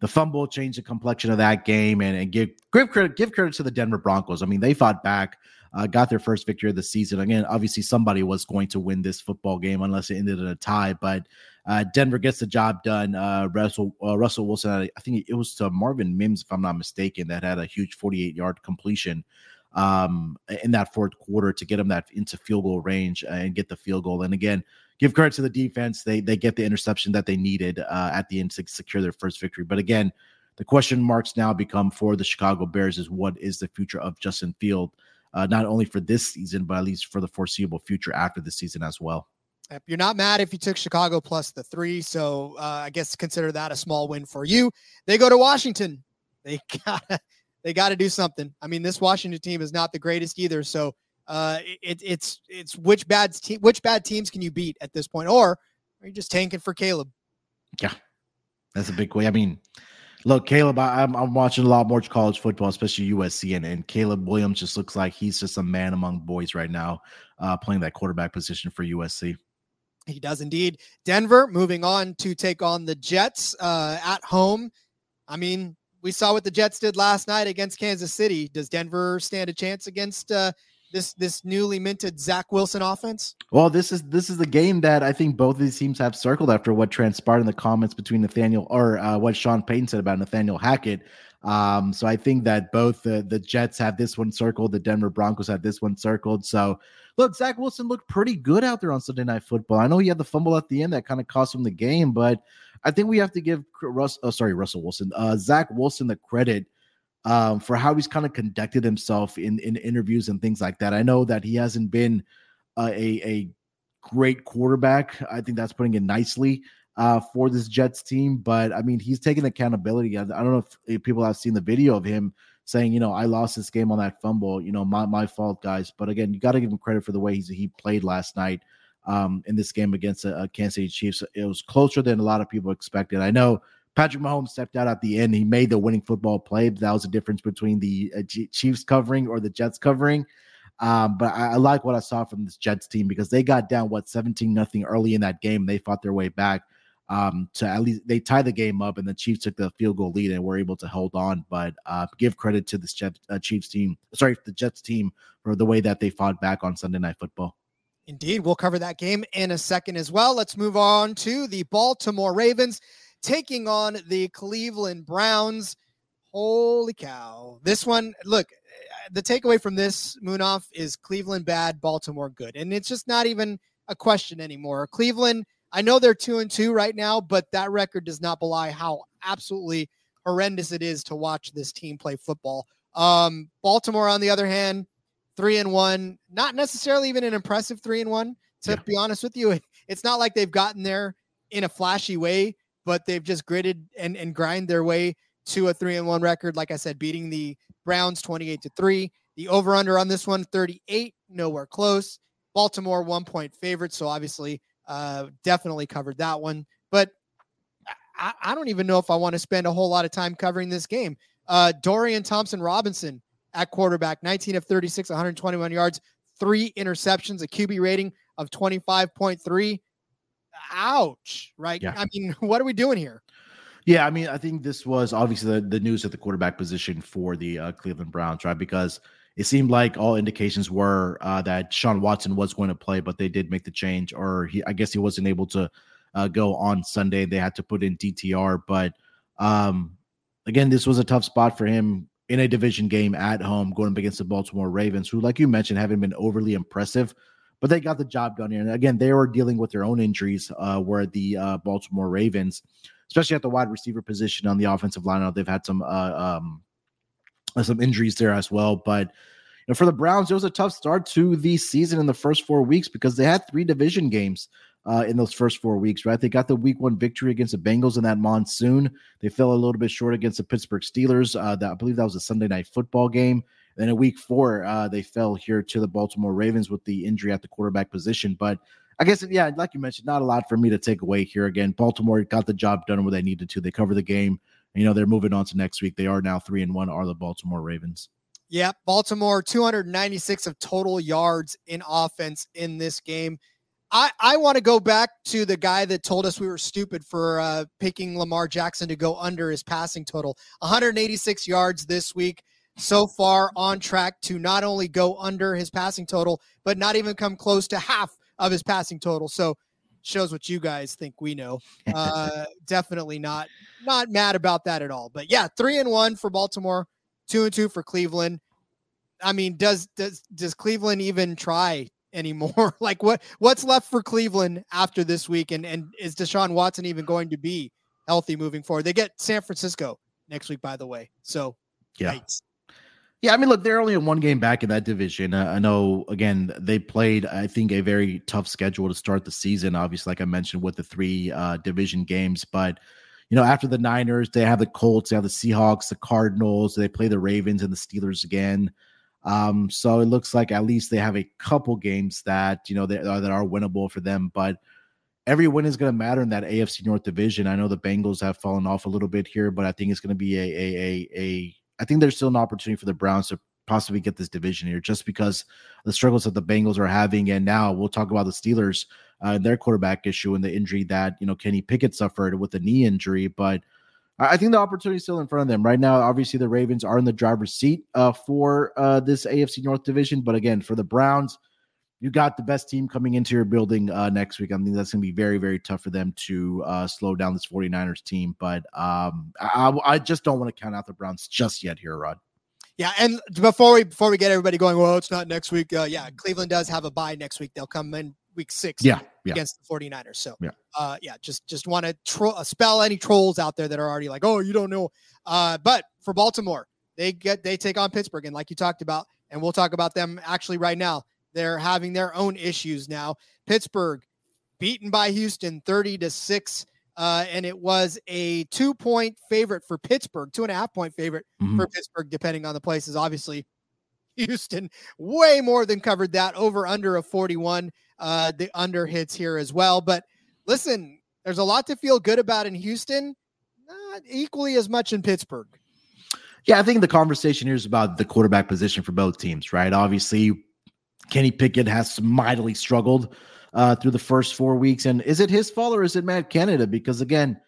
the fumble changed the complexion of that game, and, and give give credit give credit to the Denver Broncos. I mean, they fought back, uh, got their first victory of the season. Again, obviously, somebody was going to win this football game unless it ended in a tie. But uh, Denver gets the job done. Uh, Russell uh, Russell Wilson, I think it was to Marvin Mims, if I'm not mistaken, that had a huge 48 yard completion um, in that fourth quarter to get them that into field goal range and get the field goal. And again, give credit to the defense; they they get the interception that they needed uh, at the end to secure their first victory. But again, the question marks now become for the Chicago Bears is what is the future of Justin Field, uh, not only for this season but at least for the foreseeable future after the season as well. You're not mad if you took Chicago plus the three, so uh, I guess consider that a small win for you. They go to Washington. They got they got to do something. I mean, this Washington team is not the greatest either. So uh, it, it's it's which bad team which bad teams can you beat at this point, or are you just tanking for Caleb? Yeah, that's a big way. I mean, look, Caleb, I, am I'm, I'm watching a lot more college football, especially USC, and, and Caleb Williams just looks like he's just a man among boys right now, uh, playing that quarterback position for USC. He does indeed. Denver moving on to take on the Jets uh, at home. I mean, we saw what the Jets did last night against Kansas City. Does Denver stand a chance against uh, this this newly minted Zach Wilson offense? Well, this is this is the game that I think both of these teams have circled after what transpired in the comments between Nathaniel or uh, what Sean Payton said about Nathaniel Hackett. Um, so I think that both the, the Jets have this one circled, the Denver Broncos have this one circled. So look, Zach Wilson looked pretty good out there on Sunday Night Football. I know he had the fumble at the end that kind of cost him the game, but I think we have to give Russ, oh, sorry, Russell Wilson, uh, Zach Wilson the credit um, for how he's kind of conducted himself in in interviews and things like that. I know that he hasn't been uh, a a great quarterback. I think that's putting it nicely uh, for this Jets team. But I mean, he's taking accountability. I, I don't know if, if, people have seen the video of him saying, you know, I lost this game on that fumble. You know, my my fault, guys. But again, you got to give him credit for the way he's, he played last night um, in this game against a Kansas City Chiefs. It was closer than a lot of people expected. I know. Patrick Mahomes stepped out at the end. He made the winning football play. But that was the difference between the uh, Chiefs covering or the Jets covering. Um, but I, I, like what I saw from this Jets team because they got down what 17 nothing early in that game. They fought their way back um, to at least they tied the game up, and the Chiefs took the field goal lead and were able to hold on. But uh, give credit to this Jets, uh, Chiefs team, sorry, the Jets team for the way that they fought back on Sunday Night Football. Indeed, we'll cover that game in a second as well. Let's move on to the Baltimore Ravens taking on the Cleveland Browns. Holy cow! This one, look, the takeaway from this Munaf is Cleveland bad, Baltimore good, and it's just not even a question anymore. Cleveland, I know they're two and two right now, but that record does not belie how absolutely horrendous it is to watch this team play football. Um, Baltimore, on the other hand, three and one, not necessarily even an impressive three and one. To yeah. be honest with you, it's not like they've gotten there in a flashy way, but they've just gritted and and grind their way to a three and one record. Like I said, beating the Browns 28 to 3. The over under on this one 38, nowhere close. Baltimore one point favorite. So obviously, uh, definitely covered that one. But I, I don't even know if I want to spend a whole lot of time covering this game. Uh, Dorian Thompson Robinson at quarterback, 19 of 36, 121 yards, three interceptions, a QB rating of 25.3. Ouch, right? Yeah. I mean, what are we doing here? Yeah, I mean, I think this was obviously the, the news at the quarterback position for the uh, Cleveland Browns, right? Because it seemed like all indications were uh, that Sean Watson was going to play, but they did make the change, or he, I guess he wasn't able to uh, go on Sunday. They had to put in DTR, but um, again, this was a tough spot for him in a division game at home, going up against the Baltimore Ravens, who, like you mentioned, haven't been overly impressive but they got the job done here. And again, they were dealing with their own injuries, uh, where the uh, Baltimore Ravens especially at the wide receiver position on the offensive line. They've had some uh, um, some injuries there as well, but you know, for the Browns, it was a tough start to the season in the first four weeks because they had three division games uh, in those first four weeks, right? They got the week one victory against the Bengals in that monsoon. They fell a little bit short against the Pittsburgh Steelers. Uh, that I believe that was a Sunday night football game. Then in week four, uh, they fell here to the Baltimore Ravens with the injury at the quarterback position. But I guess, yeah, like you mentioned, not a lot for me to take away here. Again, Baltimore got the job done where they needed to. They cover the game. You know, they're moving on to next week. They are now three and one, are the Baltimore Ravens. Yeah, Baltimore 296 of total yards in offense in this game. I, I want to go back to the guy that told us we were stupid for uh, picking Lamar Jackson to go under his passing total. 186 yards this week so far on track to not only go under his passing total, but not even come close to half of his passing total. So shows what you guys think we know. Uh, definitely not not mad about that at all. But yeah, three and one for Baltimore, two and two for Cleveland. I mean, does does does Cleveland even try anymore? like what what's left for Cleveland after this week? And and is Deshaun Watson even going to be healthy moving forward? They get San Francisco next week, by the way. So yeah. Yikes. Yeah, I mean, look, they're only in one game back in that division. Uh, I know, again, they played, I think, a very tough schedule to start the season. Obviously, like I mentioned, with the three uh, division games. But, you know, after the Niners, they have the Colts, they have the Seahawks, the Cardinals, they play the Ravens and the Steelers again. Um, so it looks like at least they have a couple games that, you know, that are, that are winnable for them. But every win is going to matter in that AFC North division. I know the Bengals have fallen off a little bit here, but I think it's going to be a, a, a, a I think there's still an opportunity for the Browns to possibly get this division here just because the struggles that the Bengals are having. And now we'll talk about the Steelers uh, and their quarterback issue and the injury that, you know, Kenny Pickett suffered with a knee injury. But I think the opportunity is still in front of them right now. Obviously, the Ravens are in the driver's seat uh, for uh, this AFC North division. But again, for the Browns, you got the best team coming into your building uh, next week. I think that's going to be very, very tough for them to uh, slow down this 49ers team. But um, I, I just don't want to count out the Browns just yet here, Rod. Yeah, and before we before we get everybody going, well, it's not next week. Uh, yeah, Cleveland does have a bye next week. They'll come in week six. Yeah, yeah. against the 49ers. So Yeah. uh, yeah, just just want to tro- uh, spell any trolls out there that are already like, oh, you don't know. Uh, but for Baltimore, they get they take on Pittsburgh, and like you talked about, and we'll talk about them actually right now. They're having their own issues now. Pittsburgh beaten by Houston 30 to 6. Uh, and it was a two point favorite for Pittsburgh, two and a half point favorite Mhm. for Pittsburgh, depending on the places. Obviously, Houston way more than covered that over under a 41. Uh, the under hits here as well. But listen, there's a lot to feel good about in Houston, not equally as much in Pittsburgh. Yeah, I think the conversation here is about the quarterback position for both teams, right? Obviously, Kenny Pickett has mightily struggled uh, through the first four weeks. And is it his fault or is it Matt Canada? Because again,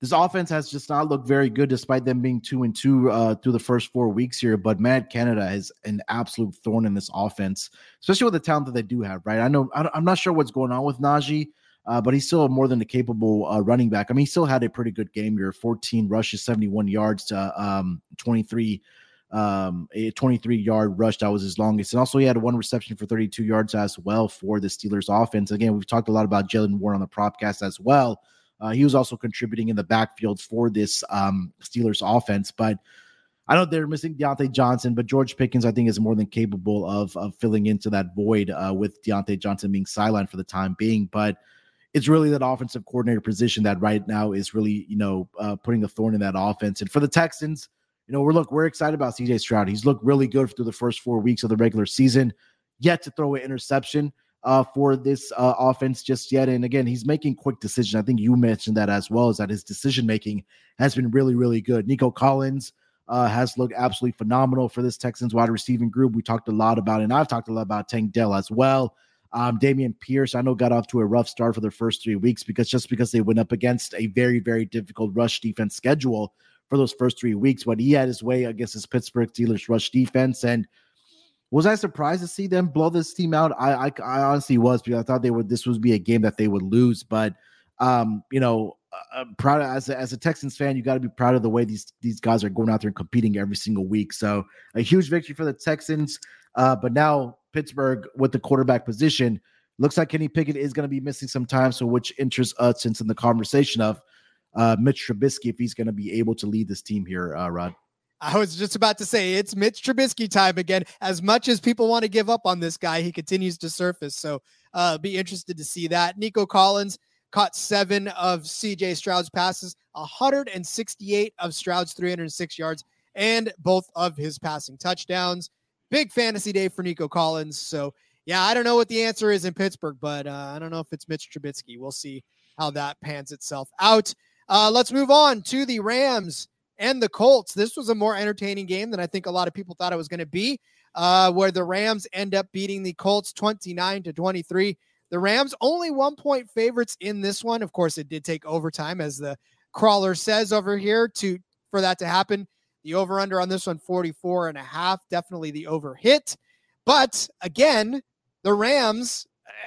this offense has just not looked very good despite them being two and two uh, through the first four weeks here. But Matt Canada is an absolute thorn in this offense, especially with the talent that they do have, right? I know I'm not sure what's going on with Najee. Uh, but he's still more than a capable uh, running back. I mean, he still had a pretty good game here 14 rushes, 71 yards to um, 23, um, a 23 yard rush. That was his longest. And also, he had one reception for 32 yards as well for the Steelers offense. Again, we've talked a lot about Jalen Warren on the propcast as well. Uh, he was also contributing in the backfield for this um, Steelers offense. But I know they're missing Diontae Johnson, but George Pickens, I think, is more than capable of, of filling into that void uh, with Diontae Johnson being sidelined for the time being. But it's really that offensive coordinator position that right now is really, you know, uh, putting a thorn in that offense. And for the Texans, you know, we're look, we're excited about CJ Stroud. He's looked really good through the first four weeks of the regular season. Yet to throw an interception uh, for this uh, offense just yet. And again, he's making quick decisions. I think you mentioned that as well, is that his decision making has been really, really good. Nico Collins uh, has looked absolutely phenomenal for this Texans wide receiving group. We talked a lot about, and I've talked a lot about Tank Dell as well. Um, Dameon Pierce, I know, got off to a rough start for their first three weeks because just because they went up against a very, very difficult rush defense schedule for those first three weeks, but he had his way against his Pittsburgh Steelers rush defense. And was I surprised to see them blow this team out? I, I, I honestly was because I thought they would. This would be a game that they would lose, but um, you know, uh, I'm proud of, as a, as a Texans fan, you got to be proud of the way these these guys are going out there and competing every single week. So a huge victory for the Texans. Uh, but now Pittsburgh with the quarterback position looks like Kenny Pickett is going to be missing some time. So which interests us since in the conversation of uh, Mitch Trubisky if he's going to be able to lead this team here, uh, Rod. I was just about to say it's Mitch Trubisky time again. As much as people want to give up on this guy, he continues to surface. So uh, be interested to see that. Nico Collins caught seven of CJ Stroud's passes, 168 of Stroud's 306 yards, and both of his passing touchdowns. Big fantasy day for Nico Collins. So yeah, I don't know what the answer is in Pittsburgh, but uh, I don't know if it's Mitch Trubisky. We'll see how that pans itself out. Uh, let's move on to the Rams and the Colts. This was a more entertaining game than I think a lot of people thought it was going to be, uh, where the Rams end up beating the Colts 29 to 23. The Rams only one point favorites in this one. Of course, it did take overtime, as the crawler says over here, to for that to happen. The over under on this one 44 and a half, definitely the over hit. But again, the Rams,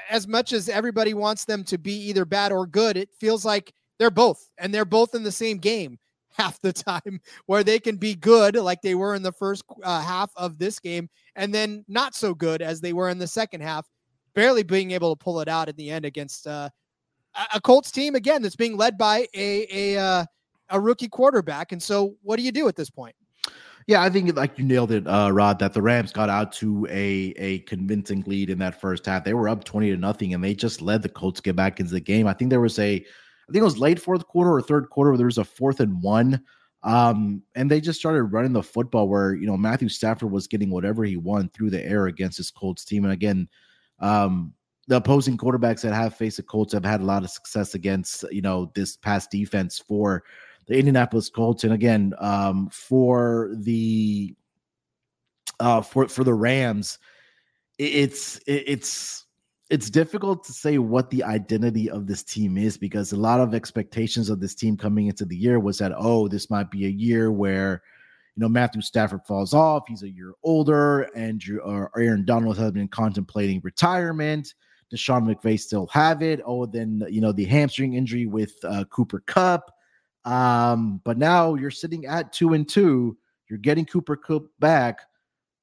as much as everybody wants them to be either bad or good, it feels like they're both, and they're both in the same game half the time, where they can be good like they were in the first uh, half of this game, and then not so good as they were in the second half, barely being able to pull it out at the end against uh, a- a Colts team again that's being led by a a uh, a rookie quarterback. And so, what do you do at this point? Yeah, I think like you nailed it, uh, Rod. That the Rams got out to a a convincing lead in that first half. They were up twenty to nothing, and they just led the Colts get back into the game. I think there was a, I think it was late fourth quarter or third quarter where there was a fourth and one, um, and they just started running the football where you know Matthew Stafford was getting whatever he won through the air against his Colts team. And again, um, the opposing quarterbacks that have faced the Colts have had a lot of success against you know this past defense for the Indianapolis Colts. And again, um, for the uh, for for the Rams, it, it's it, it's it's difficult to say what the identity of this team is because a lot of expectations of this team coming into the year was that oh this might be a year where you know Matthew Stafford falls off. He's a year older. Andrew or Aaron Donald has been contemplating retirement. Deshaun McVay still have it. Oh, then you know the hamstring injury with uh, Cooper Kupp. Um, but now you're sitting at two and two. You're getting Cooper Kupp back.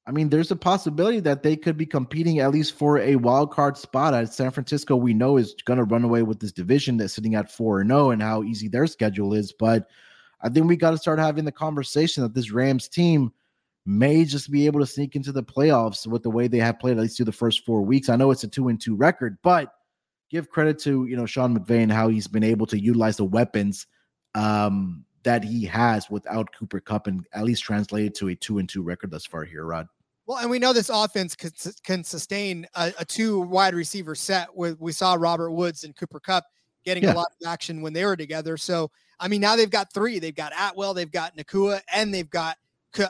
I mean, there's a possibility that they could be competing at least for a wild card spot. At San Francisco, we know is going to run away with this division that's sitting at four and zero, and how easy their schedule is. But I think we got to start having the conversation that this Rams team may just be able to sneak into the playoffs with the way they have played at least through the first four weeks. I know it's a two and two record, but give credit to you know Sean McVay and how he's been able to utilize the weapons um, that he has without Cooper Kupp and at least translated to a two and two record thus far here, Rod. Well, and we know this offense can, can sustain a, a, two wide receiver set. With we saw Robert Woods and Cooper Kupp getting yeah. a lot of action when they were together. So I mean, now they've got three. They've got Atwell, they've got Nacua, and they've got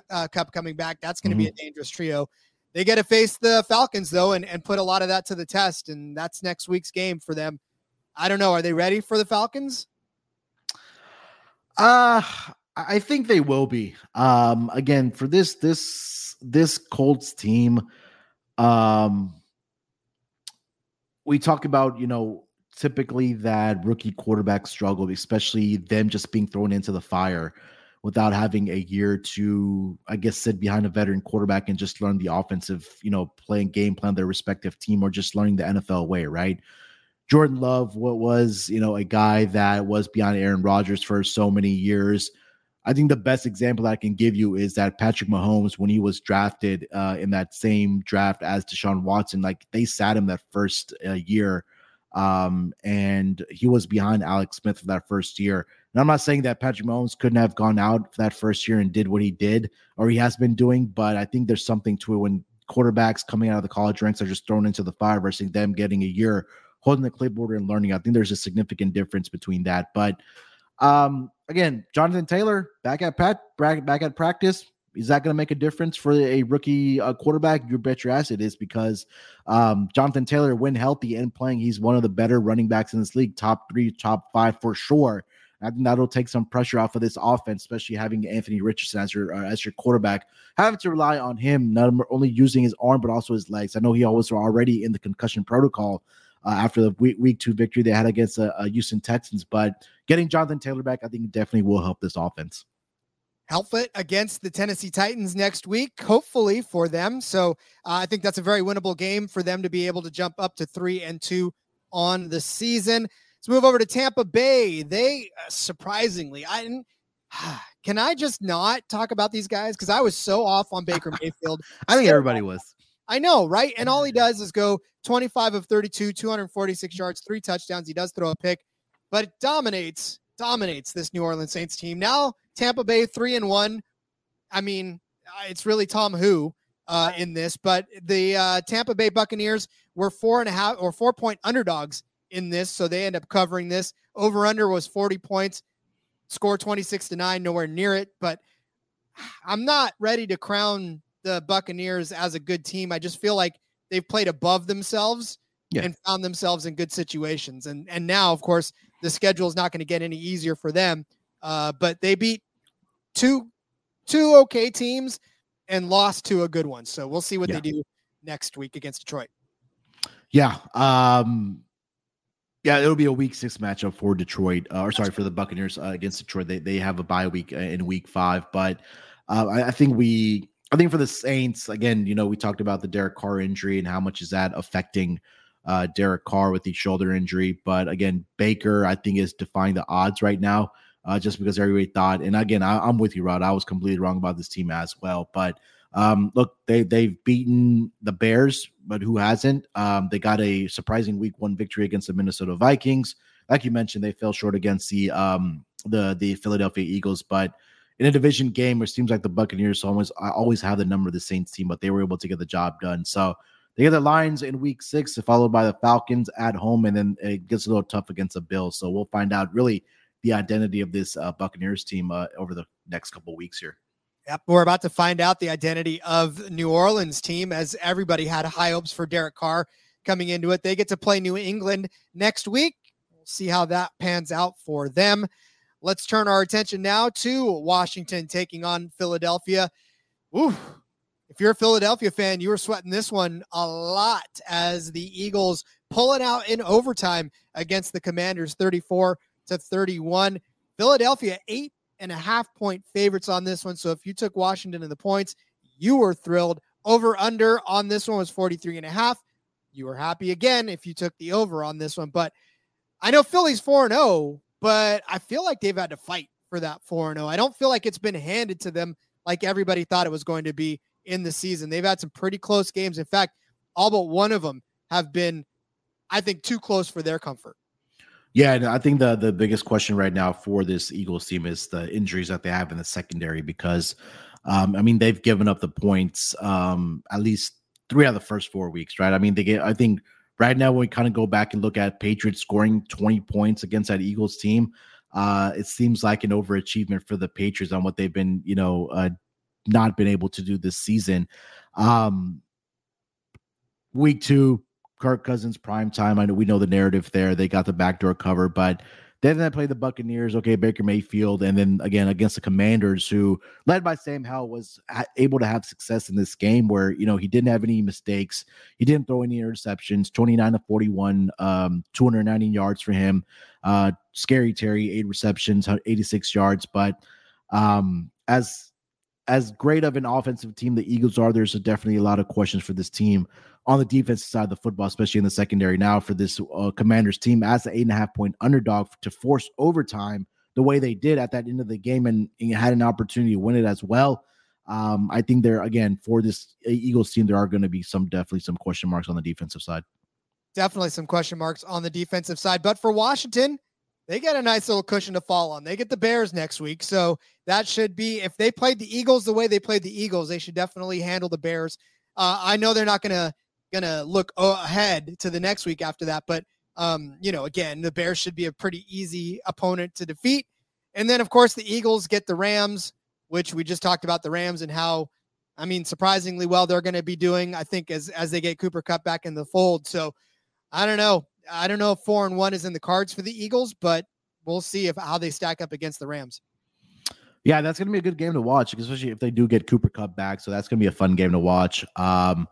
uh, Kupp coming back. That's going to mm-hmm. be a dangerous trio. They get to face the Falcons though, and, and put a lot of that to the test, and that's next week's game for them. I don't know. Are they ready for the Falcons? Uh I think they will be. Um again, for this this this Colts team, um we talk about, you know, typically that rookie quarterback struggle, especially them just being thrown into the fire without having a year to, I guess, sit behind a veteran quarterback and just learn the offensive, you know, playing game plan their respective team or just learning the NFL way, right? Jordan Love, what was, you know, a guy that was beyond Aaron Rodgers for so many years. I think the best example I can give you is that Patrick Mahomes, when he was drafted uh, in that same draft as Deshaun Watson, like they sat him that first uh, year um, and he was behind Alex Smith for that first year. And I'm not saying that Patrick Mahomes couldn't have gone out for that first year and did what he did or he has been doing, but I think there's something to it when quarterbacks coming out of the college ranks are just thrown into the fire versus them getting a year holding the clipboard and learning. I think there's a significant difference between that. But um, again, Jonathan Taylor back at Pat back at practice is that going to make a difference for a rookie uh, quarterback? You bet your ass it is because um, Jonathan Taylor, when healthy and playing, he's one of the better running backs in this league, top three, top five for sure. I think that'll take some pressure off of this offense, especially having Anthony Richardson as your uh, as your quarterback. Having to rely on him, not only using his arm but also his legs. I know he always already in the concussion protocol uh, after the week, week two victory they had against the uh, Houston Texans, but getting Jonathan Taylor back, I think definitely will help this offense help it against the Tennessee Titans next week, hopefully for them. So uh, I think that's a very winnable game for them to be able to jump up to three and two on the season. Let's move over to Tampa Bay. They uh, surprisingly, I can I just not talk about these guys because I was so off on Baker Mayfield. I think everybody was. I know, right? And all he does is go 25 of 32, 246 yards, three touchdowns. He does throw a pick, but it dominates, dominates this New Orleans Saints team. Now Tampa Bay three and one. I mean, it's really Tom Who uh, in this, but the uh, Tampa Bay Buccaneers were four and a half or four point underdogs in this, so they end up covering this. Over under was 40 points, score 26 to 9, nowhere near it. But I'm not ready to crown the Buccaneers as a good team. I just feel like they've played above themselves yeah. and found themselves in good situations. And and now, of course, the schedule is not going to get any easier for them. Uh, but they beat two two okay teams and lost to a good one. So we'll see what yeah. they do next week against Detroit. Yeah. Um yeah, it'll be a week six matchup for Detroit, uh, or sorry, for the Buccaneers uh, against Detroit. They they have a bye week uh, in week five, but uh, I, I, think we, I think for the Saints, again, you know, we talked about the Derek Carr injury and how much is that affecting uh, Derek Carr with the shoulder injury. But again, Baker, I think, is defying the odds right now uh, just because everybody thought. And again, I, am with you, Rod. I was completely wrong about this team as well. But um, look, they they've beaten the Bears, but who hasn't? Um, they got a surprising Week One victory against the Minnesota Vikings. Like you mentioned, they fell short against the um, the the Philadelphia Eagles, but in a division game, it seems like the Buccaneers always I always have the number of the Saints team, but they were able to get the job done. So they get the Lions in Week Six, followed by the Falcons at home, and then it gets a little tough against the Bills. So we'll find out really the identity of this uh, Buccaneers team uh, over the next couple weeks here. Yep, we're about to find out the identity of New Orleans team as everybody had high hopes for Derek Carr coming into it. They get to play New England next week. We'll see how that pans out for them. Let's turn our attention now to Washington taking on Philadelphia. If you're a Philadelphia fan, you were sweating this one a lot as the Eagles pull it out in overtime against the Commanders 34 to 31. Philadelphia, eight and a half point favorites on this one. So if you took Washington in the points, you were thrilled. Over under on this one was 43 and a half. You were happy again if you took the over on this one. But I know Philly's 4 0, but I feel like they've had to fight for that 4 0. I don't feel like it's been handed to them like everybody thought it was going to be in the season. They've had some pretty close games. In fact, all but one of them have been, I think, too close for their comfort. Yeah, and I think the the biggest question right now for this Eagles team is the injuries that they have in the secondary because um, I mean they've given up the points um, at least three out of the first four weeks, right? I mean they get I think right now when we kind of go back and look at Patriots scoring 20 points against that Eagles team, uh, it seems like an overachievement for the Patriots on what they've been, you know, uh, not been able to do this season. Um, week two, Kirk Cousins prime time. I know we know the narrative there. They got the backdoor cover, but then they play the Buccaneers. Okay, Baker Mayfield, and then again against the Commanders, who led by Sam Howell was able to have success in this game, where you know he didn't have any mistakes, he didn't throw any interceptions. Twenty nine to forty one, um, two hundred ninety yards for him. Uh, scary Terry, eight receptions, eighty six yards. But um, as as great of an offensive team the Eagles are, there's definitely a lot of questions for this team on the defensive side of the football, especially in the secondary now for this uh, Commanders team as the eight and a half point underdog to force overtime the way they did at that end of the game and, and had an opportunity to win it as well. Um, I think there again for this Eagles team, there are going to be some definitely some question marks on the defensive side. Definitely some question marks on the defensive side, but for Washington, they get a nice little cushion to fall on. They get the Bears next week. So that should be, if they played the Eagles the way they played the Eagles, they should definitely handle the Bears. Uh, I know they're not going to going to look ahead to the next week after that, but um, you know, again, the Bears should be a pretty easy opponent to defeat. And then, of course, the Eagles get the Rams, which we just talked about the Rams and how, I mean, surprisingly well they're going to be doing. I think as as they get Cooper Kupp back in the fold. So I don't know. I don't know if four and one is in the cards for the Eagles, but we'll see if how they stack up against the Rams. Yeah, that's gonna be a good game to watch, especially if they do get Cooper Kupp back. So that's gonna be a fun game to watch. Um,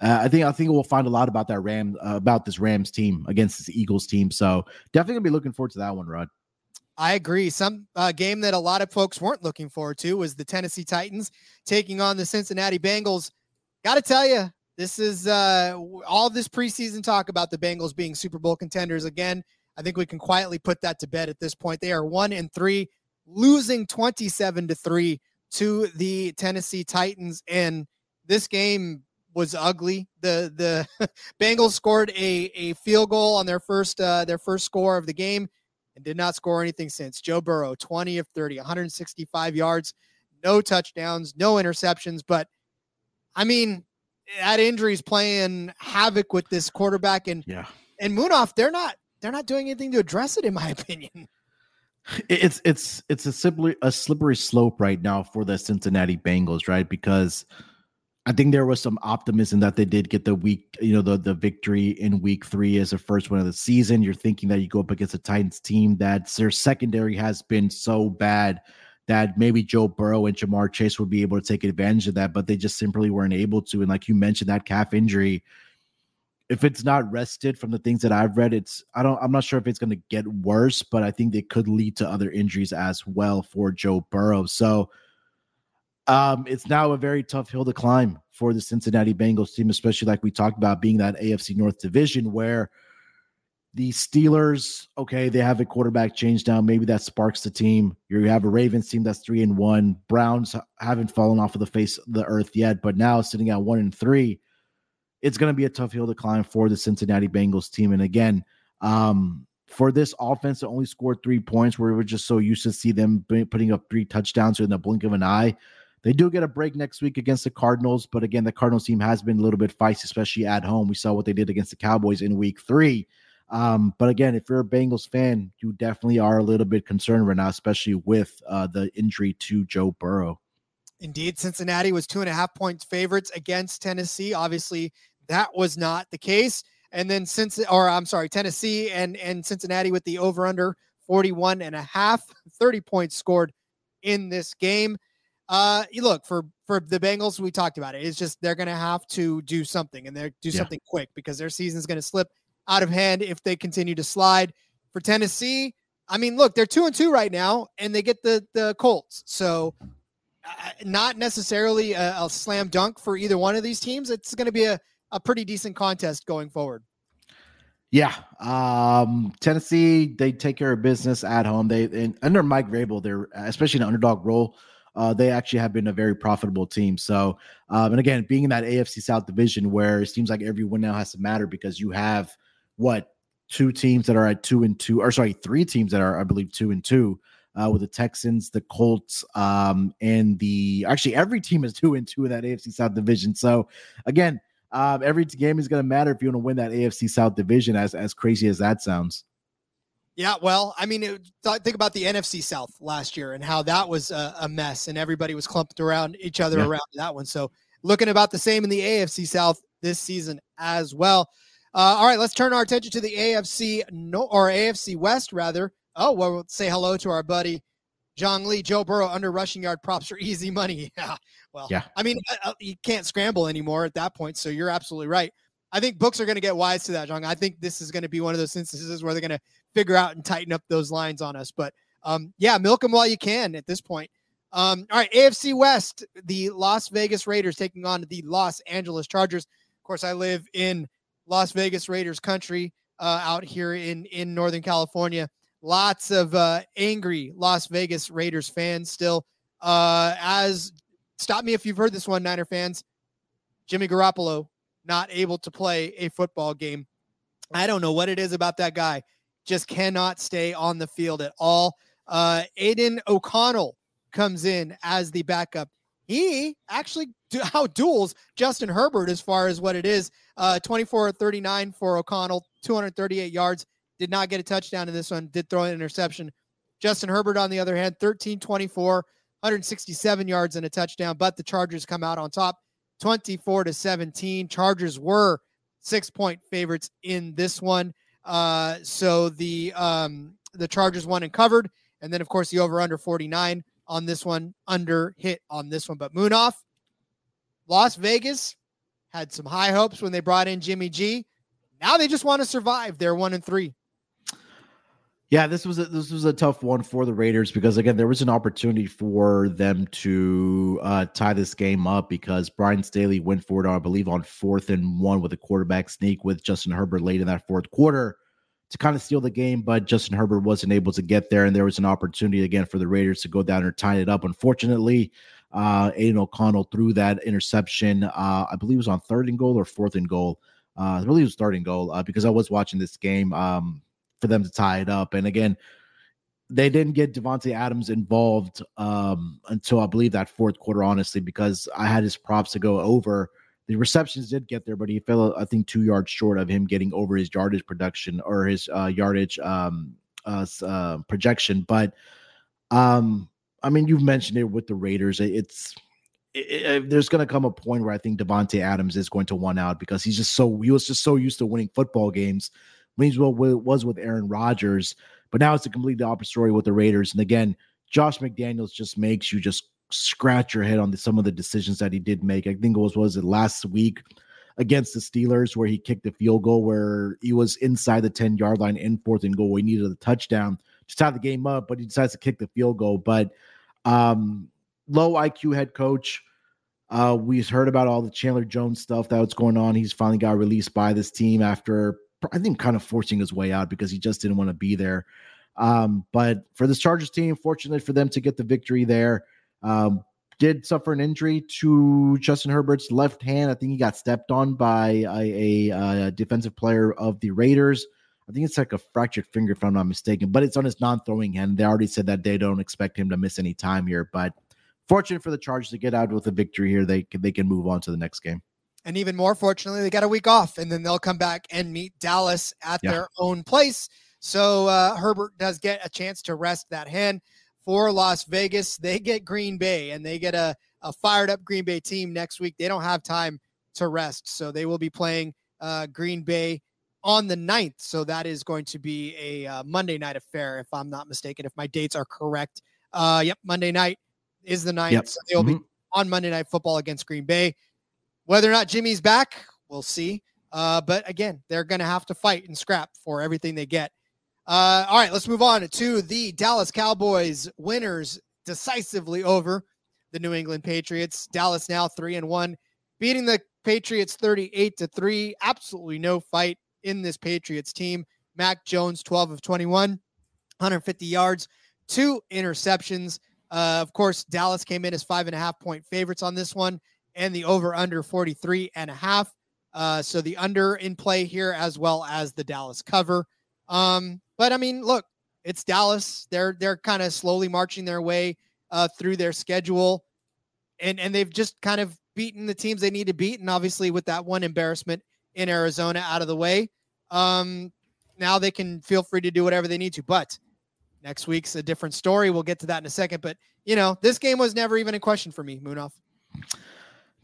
uh, I think I think we'll find a lot about that Ram uh, about this Rams team against this Eagles team. So definitely gonna be looking forward to that one, Rod. I agree. Some uh, game that a lot of folks weren't looking forward to was the Tennessee Titans taking on the Cincinnati Bengals. Got to tell you, this is uh, all this preseason talk about the Bengals being Super Bowl contenders again. I think we can quietly put that to bed at this point. They are one and three, losing 27 to three to the Tennessee Titans. And this game was ugly. The the Bengals scored a, a field goal on their first uh, their first score of the game and did not score anything since. Joe Burrow, 20 of 30, 165 yards, no touchdowns, no interceptions. But I mean, that injury is playing havoc with this quarterback and yeah and Munaf they're not they're not doing anything to address it in my opinion. It's it's it's a simply a slippery slope right now for the Cincinnati Bengals, right? Because I think there was some optimism that they did get the week, you know, the the victory in week three as the first one of the season. You're thinking that you go up against a Titans team that their secondary has been so bad that maybe Joe Burrow and Ja'Marr Chase would be able to take advantage of that, but they just simply weren't able to. And like you mentioned, that calf injury, if it's not rested from the things that I've read, it's I don't I'm not sure if it's going to get worse, but I think they could lead to other injuries as well for Joe Burrow. So um, it's now a very tough hill to climb for the Cincinnati Bengals team, especially like we talked about being that AFC North division where the Steelers, okay, they have a quarterback change now. Maybe that sparks the team. You have a Ravens team that's three and one. Browns haven't fallen off of the face of the earth yet, but now sitting at one and three, it's going to be a tough hill to climb for the Cincinnati Bengals team. And again, um, for this offense to only score three points, where we're just so used to see them putting up three touchdowns in the blink of an eye. They do get a break next week against the Cardinals, but again, the Cardinals team has been a little bit feisty, especially at home. We saw what they did against the Cowboys in week three. Um, but again, if you're a Bengals fan, you definitely are a little bit concerned right now, especially with uh, the injury to Joe Burrow. Indeed, Cincinnati was two and a half points favorites against Tennessee. Obviously, that was not the case. And then since, or I'm sorry, Tennessee and and Cincinnati with the over under 41 and a half, 30 points scored in this game. Uh, look for for the Bengals. We talked about it. It's just they're going to have to do something, and they're do Yeah. something quick because their season's going to slip out of hand if they continue to slide. For Tennessee, I mean, look, they're two and two right now, and they get the the Colts. So, uh, not necessarily a, a slam dunk for either one of these teams. It's going to be a a pretty decent contest going forward. Yeah, um, Tennessee they take care of business at home. They and under Mike Vrabel, they're especially in an underdog role. Uh, they actually have been a very profitable team. So, um, and again, being in that AFC South division where it seems like every win now has to matter because you have what two teams that are at two and two, or sorry, three teams that are, I believe, two and two. Uh, with the Texans, the Colts, um, and the actually every team is two and two in that AFC South division. So, again, um, every game is going to matter if you want to win that AFC South division. As as crazy as that sounds. Yeah, well, I mean, it, think about the NFC South last year and how that was a, a mess, and everybody was clumped around each other Yeah. around that one. So, looking about the same in the AFC South this season as well. Uh, all right, let's turn our attention to the AFC no or AFC West rather. Oh, well, we'll say hello to our buddy John Lee, Joe Burrow under rushing yard props are easy money. Yeah, well, Yeah. I mean, uh, uh, you can't scramble anymore at that point, so you're absolutely right. I think books are going to get wise to that, John. I think this is going to be one of those instances where they're going to figure out and tighten up those lines on us. But um, yeah, milk them while you can at this point. Um, all right, AFC West, the Las Vegas Raiders taking on the Los Angeles Chargers. Of course, I live in Las Vegas Raiders country uh, out here in in Northern California. Lots of uh, angry Las Vegas Raiders fans still. Uh, as stop me if you've heard this one, Niner fans. Jimmy Garoppolo not able to play a football game. I don't know what it is about that guy. Just cannot stay on the field at all. Uh, Aidan O'Connell comes in as the backup. He actually du- outduels Justin Herbert as far as what it is. Uh, 24 39 for O'Connell, 238 yards. Did not get a touchdown in this one. Did throw an interception. Justin Herbert, on the other hand, 13 24, 167 yards and a touchdown. But the Chargers come out on top 24 to 17. Chargers were six point favorites in this one. Uh, so the um, the Chargers won and covered, and then of course the over under 49 on this one, under hit on this one. But Munaf, Las Vegas had some high hopes when they brought in Jimmy G. Now they just want to survive. They're one and three. Yeah, this was a, this was a tough one for the Raiders because again there was an opportunity for them to uh, tie this game up because Brian Staley went for it, I believe, on fourth and one with a quarterback sneak with Justin Herbert late in that fourth quarter to kind of steal the game, but Justin Herbert wasn't able to get there, and there was an opportunity again for the Raiders to go down and tie it up. Unfortunately, uh, Aidan O'Connell threw that interception. Uh, I believe it was on third and goal or fourth and goal. Uh, I believe it was third and goal uh, because I was watching this game. Um, for them to tie it up. And again, they didn't get Davante Adams involved um, until I believe that fourth quarter, honestly, because I had his props to go over. The receptions did get there, but he fell, I think, two yards short of him getting over his yardage production or his uh, yardage um, uh, uh, projection. But um, I mean, you've mentioned it with the Raiders. It's it, it- there's going to come a point where I think Davante Adams is going to one out because he's just so he was just so used to winning football games when he was was with Aaron Rodgers. But now it's a completely opposite story with the Raiders. And again, Josh McDaniels just makes you just scratch your head on the, some of the decisions that he did make. I think it was was it last week against the Steelers where he kicked a field goal where he was inside the 10 yard line in fourth and goal. He needed a touchdown to tie the game up, but he decides to kick the field goal. But um, low IQ head coach. Uh, we've heard about all the Chandler Jones stuff that was going on. He's finally got released by this team after I think kind of forcing his way out because he just didn't want to be there. Um, but for this Chargers team, fortunate for them to get the victory there. Um, did suffer an injury to Justin Herbert's left hand. I think he got stepped on by a, a, uh defensive player of the Raiders. I think it's like a fractured finger, if I'm not mistaken, but it's on his non throwing hand. They already said that they don't expect him to miss any time here. But fortunate for the Chargers to get out with a victory here. They they can move on to the next game. And even more fortunately, they got a week off, and then they'll come back and meet Dallas at Yeah. their own place. So uh, Herbert does get a chance to rest that hand for Las Vegas. They get Green Bay, and they get a, a fired up Green Bay team next week. They don't have time to rest, so they will be playing uh, Green Bay on the 9th. So that is going to be a uh, Monday night affair, if I'm not mistaken, if my dates are correct. Uh, yep, Monday night is the 9th. Yep. So they'll be Mhm. on Monday Night Football against Green Bay. Whether or not Jimmy's back, we'll see. Uh, but again, they're going to have to fight and scrap for everything they get. Uh, all right, let's move on to the Dallas Cowboys winners decisively over the New England Patriots. Dallas now three and one, beating the Patriots 38 to three. Absolutely no fight in this Patriots team. Mac Jones, 12 of 21, 150 yards, two interceptions. Uh, of course, Dallas came in as five and a half point favorites on this one, and the over under 43 and a half. Uh, so the under in play here, as well as the Dallas cover. Um, but I mean, look, it's Dallas. They're they're kind of slowly marching their way uh, through their schedule, and and they've just kind of beaten the teams they need to beat, and obviously with that one embarrassment in Arizona out of the way, um, now they can feel free to do whatever they need to. But next week's a different story. We'll get to that in a second. But you know, this game was never even a question for me, Munaf.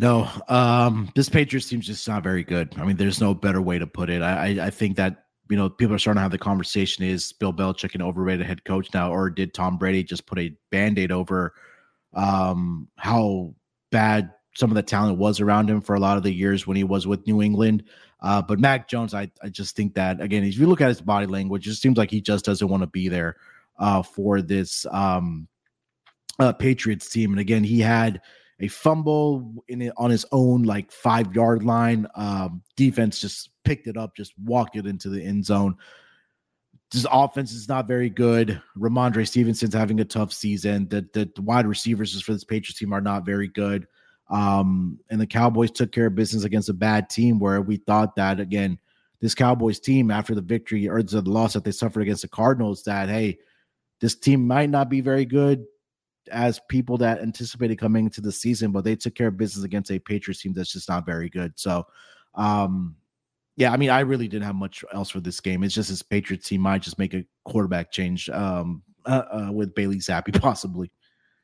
No, um, this Patriots team's just not very good. I mean, there's no better way to put it. I, I, I think that you know people are starting to have the conversation: is Bill Belichick an overrated head coach now, or did Tom Brady just put a band-aid over um, how bad some of the talent was around him for a lot of the years when he was with New England? Uh, but Mac Jones, I, I just think that again, if you look at his body language, it just seems like he just doesn't want to be there uh, for this um, uh, Patriots team. And again, he had a fumble in it on his own like five yard line. Um, defense just picked it up, just walked it into the end zone. This offense is not very good. Rhamondre Stevenson's having a tough season. The, the, the wide receivers for this Patriots team are not very good. Um, and the Cowboys took care of business against a bad team where we thought that again, this Cowboys team after the victory or the loss that they suffered against the Cardinals, that hey, this team might not be very good as people that anticipated coming into the season, but they took care of business against a Patriots team that's just not very good. So, um, yeah, I mean, I really didn't have much else for this game. It's just this Patriots team might just make a quarterback change um, uh, uh, with Bailey Zappe, possibly.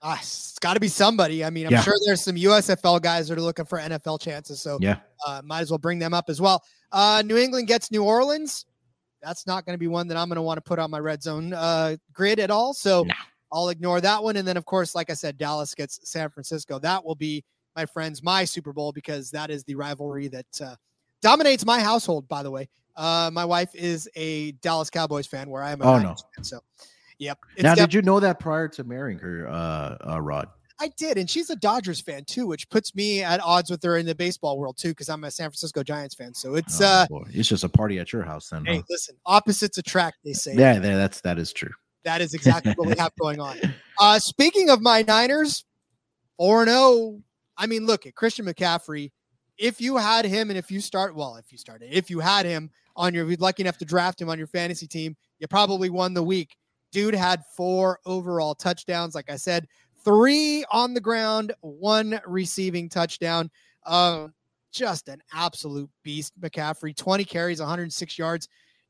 Ah, it's got to be somebody. I mean, I'm Yeah. sure there's some USFL guys that are looking for NFL chances, so Yeah. uh, might as well bring them up as well. Uh, New England gets New Orleans. That's not going to be one that I'm going to want to put on my red zone uh, grid at all. So No. I'll ignore that one. And then, of course, like I said, Dallas gets San Francisco. That will be, my friends, my Super Bowl because that is the rivalry that uh, dominates my household. By the way, uh, my wife is a Dallas Cowboys fan, where I am a Oh, Niners fan. So, yep. It's now, def- did you know that prior to marrying her, uh, uh, Rod? I did, and she's a Dodgers fan too, which puts me at odds with her in the baseball world too, because I'm a San Francisco Giants fan. So it's Oh, uh, boy. it's just a party at your house then. hey, huh? listen, opposites attract. They say Yeah, yeah, that's that is true. That is exactly what we have going on. Uh, speaking of my Niners, four and zero. I mean, look at Christian McCaffrey. If you had him, and if you start, well, if you started, if you had him on your, if you're lucky enough to draft him on your fantasy team, you probably won the week. Dude had four overall touchdowns. Like I said, three on the ground, one receiving touchdown. Um, just an absolute beast, McCaffrey. 20 carries, 106 yards.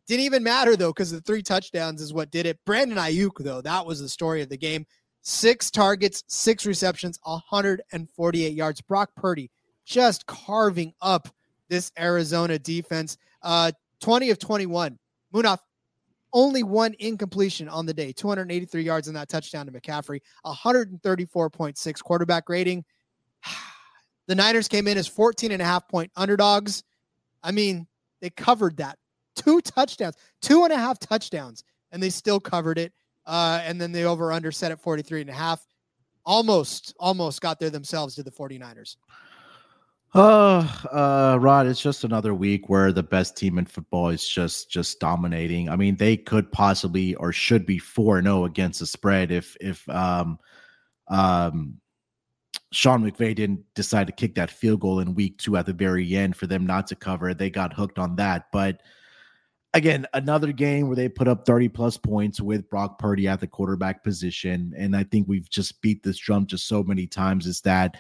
Didn't even matter though, because the three touchdowns is what did it. Brandon Aiyuk, though, that was the story of the game. Six targets, six receptions, 148 yards. Brock Purdy just carving up this Arizona defense. Uh, 20 of 21. Munaf, only one incompletion on the day, 283 yards in that touchdown to McCaffrey, 134.6 quarterback rating. The Niners came in as 14 and a half point underdogs. I mean, they covered that. Two touchdowns, two and a half touchdowns, and they still covered it. Uh, and then the over under set at 43 and a half. Almost, almost got there themselves to the 49ers. Uh, uh, Rod, it's just another week where the best team in football is just just dominating. I mean, they could possibly or should be four zero against the spread if if um um Sean McVay didn't decide to kick that field goal in week two at the very end for them not to cover. They got hooked on that, but again, another game where they put up 30 plus points with Brock Purdy at the quarterback position. And I think we've just beat this drum just so many times is that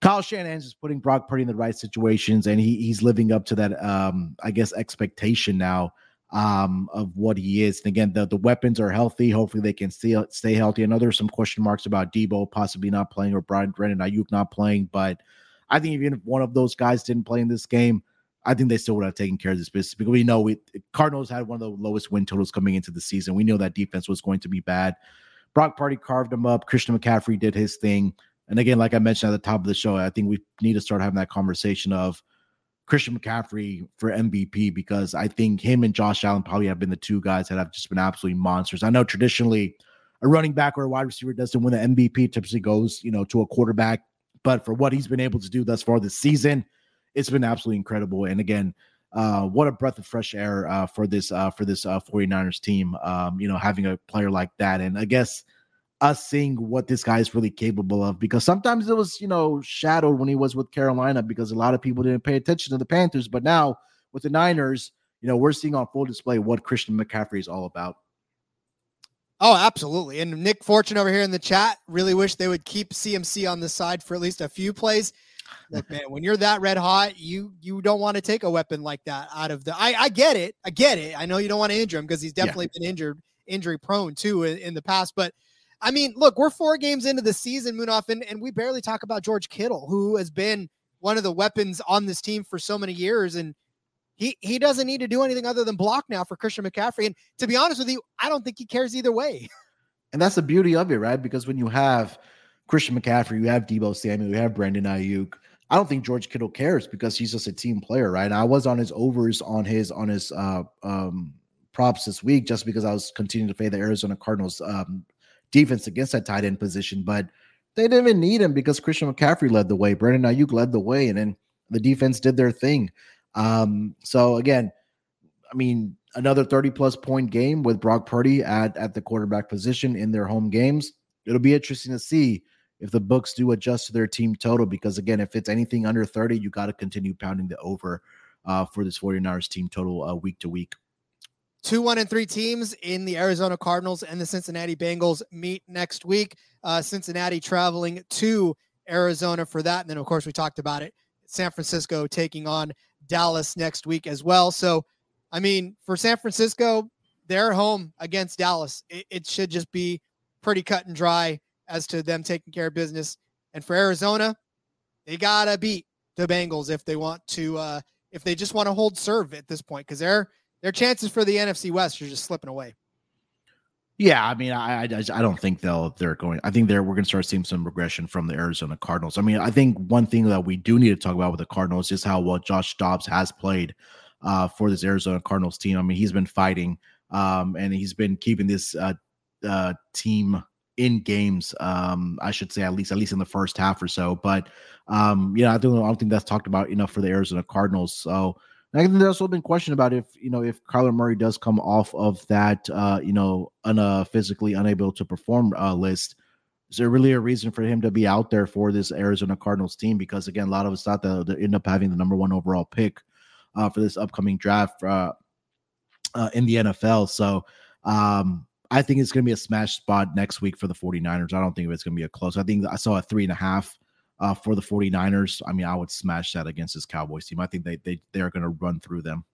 Kyle Shanahan's just putting Brock Purdy in the right situations, and he he's living up to that um, I guess expectation now um, of what he is. And again, the the weapons are healthy. Hopefully, they can stay stay healthy. I know there's some question marks about Deebo possibly not playing or Brian Brennan Aiyuk not playing, but I think even if one of those guys didn't play in this game, I think they still would have taken care of this business because we know we Cardinals had one of the lowest win totals coming into the season. We know that defense was going to be bad. Brock Purdy carved them up. Christian McCaffrey did his thing. And again, like I mentioned at the top of the show, I think we need to start having that conversation of Christian McCaffrey for MVP because I think him and Josh Allen probably have been the two guys that have just been absolutely monsters. I know traditionally a running back or a wide receiver doesn't win the MVP, typically goes, you know, to a quarterback. But for what he's been able to do thus far this season, it's been absolutely incredible. And again, uh, what a breath of fresh air uh, for this uh, for this uh, 49ers team. Um, you know, having a player like that, and I guess us seeing what this guy is really capable of. Because sometimes it was, you know, shadowed when he was with Carolina because a lot of people didn't pay attention to the Panthers. But now with the Niners, you know, we're seeing on full display what Christian McCaffrey is all about. Oh, absolutely. And Nick Fortune over here in the chat really wish they would keep CMC on the side for at least a few plays. Look, man, when you're that red hot, you you don't want to take a weapon like that out of the. I I get it, I get it. I know you don't want to injure him because he's definitely yeah. been injured, injury prone too in, in, the past. But I mean, look, we're four games into the season, Munaf, and, and we barely talk about George Kittle, who has been one of the weapons on this team for so many years, and he he doesn't need to do anything other than block now for Christian McCaffrey. And to be honest with you, I don't think he cares either way. And that's the beauty of it, right? Because when you have Christian McCaffrey, you have Deebo Samuel, you have Brandon Aiyuk. I don't think George Kittle cares because he's just a team player, right? I was on his overs on his on his uh um props this week just because I was continuing to pay the Arizona Cardinals um defense against that tight end position, but they didn't even need him because Christian McCaffrey led the way. Brandon Aiyuk led the way, and then the defense did their thing. Um, so again, I mean, another 30 plus point game with Brock Purdy at, at the quarterback position in their home games. It'll be interesting to see if the books do adjust to their team total because again, if it's anything under 30, you got to continue pounding the over uh, for this 49ers team total uh, week to week. Two, one, and three teams in the Arizona Cardinals and the Cincinnati Bengals meet next week. Uh, Cincinnati traveling to Arizona for that. And then, of course, we talked about it. San Francisco taking on Dallas next week as well. So, I mean, for San Francisco, they're home against Dallas. It, it, should just be pretty cut and dry as to them taking care of business. And for Arizona, they gotta beat the Bengals if they want to, uh, if they just want to hold serve at this point, because their their chances for the NFC West are just slipping away. Yeah, I mean, I, I, I don't think they'll they're going. I think they're we're going to start seeing some regression from the Arizona Cardinals. I mean, I think one thing that we do need to talk about with the Cardinals is how well Josh Dobbs has played uh, for this Arizona Cardinals team. I mean, he's been fighting um, and he's been keeping this uh, uh, team in games. Um, I should say at least at least in the first half or so. But um, yeah, I don't I don't think that's talked about enough for the Arizona Cardinals. So I think there's also been question about if you know if Kyler Murray does come off of that uh, you know un, uh, physically unable to perform uh, list. Is there really a reason for him to be out there for this Arizona Cardinals team? Because again, a lot of us thought that they end up having the number one overall pick uh, for this upcoming draft uh, uh, in the NFL. So um, I think it's going to be a smash spot next week for the 49ers. I don't think it's going to be a close. I think I saw a three and a half uh, for the 49ers. I mean, I would smash that against this Cowboys team. I think they they they're going to run through them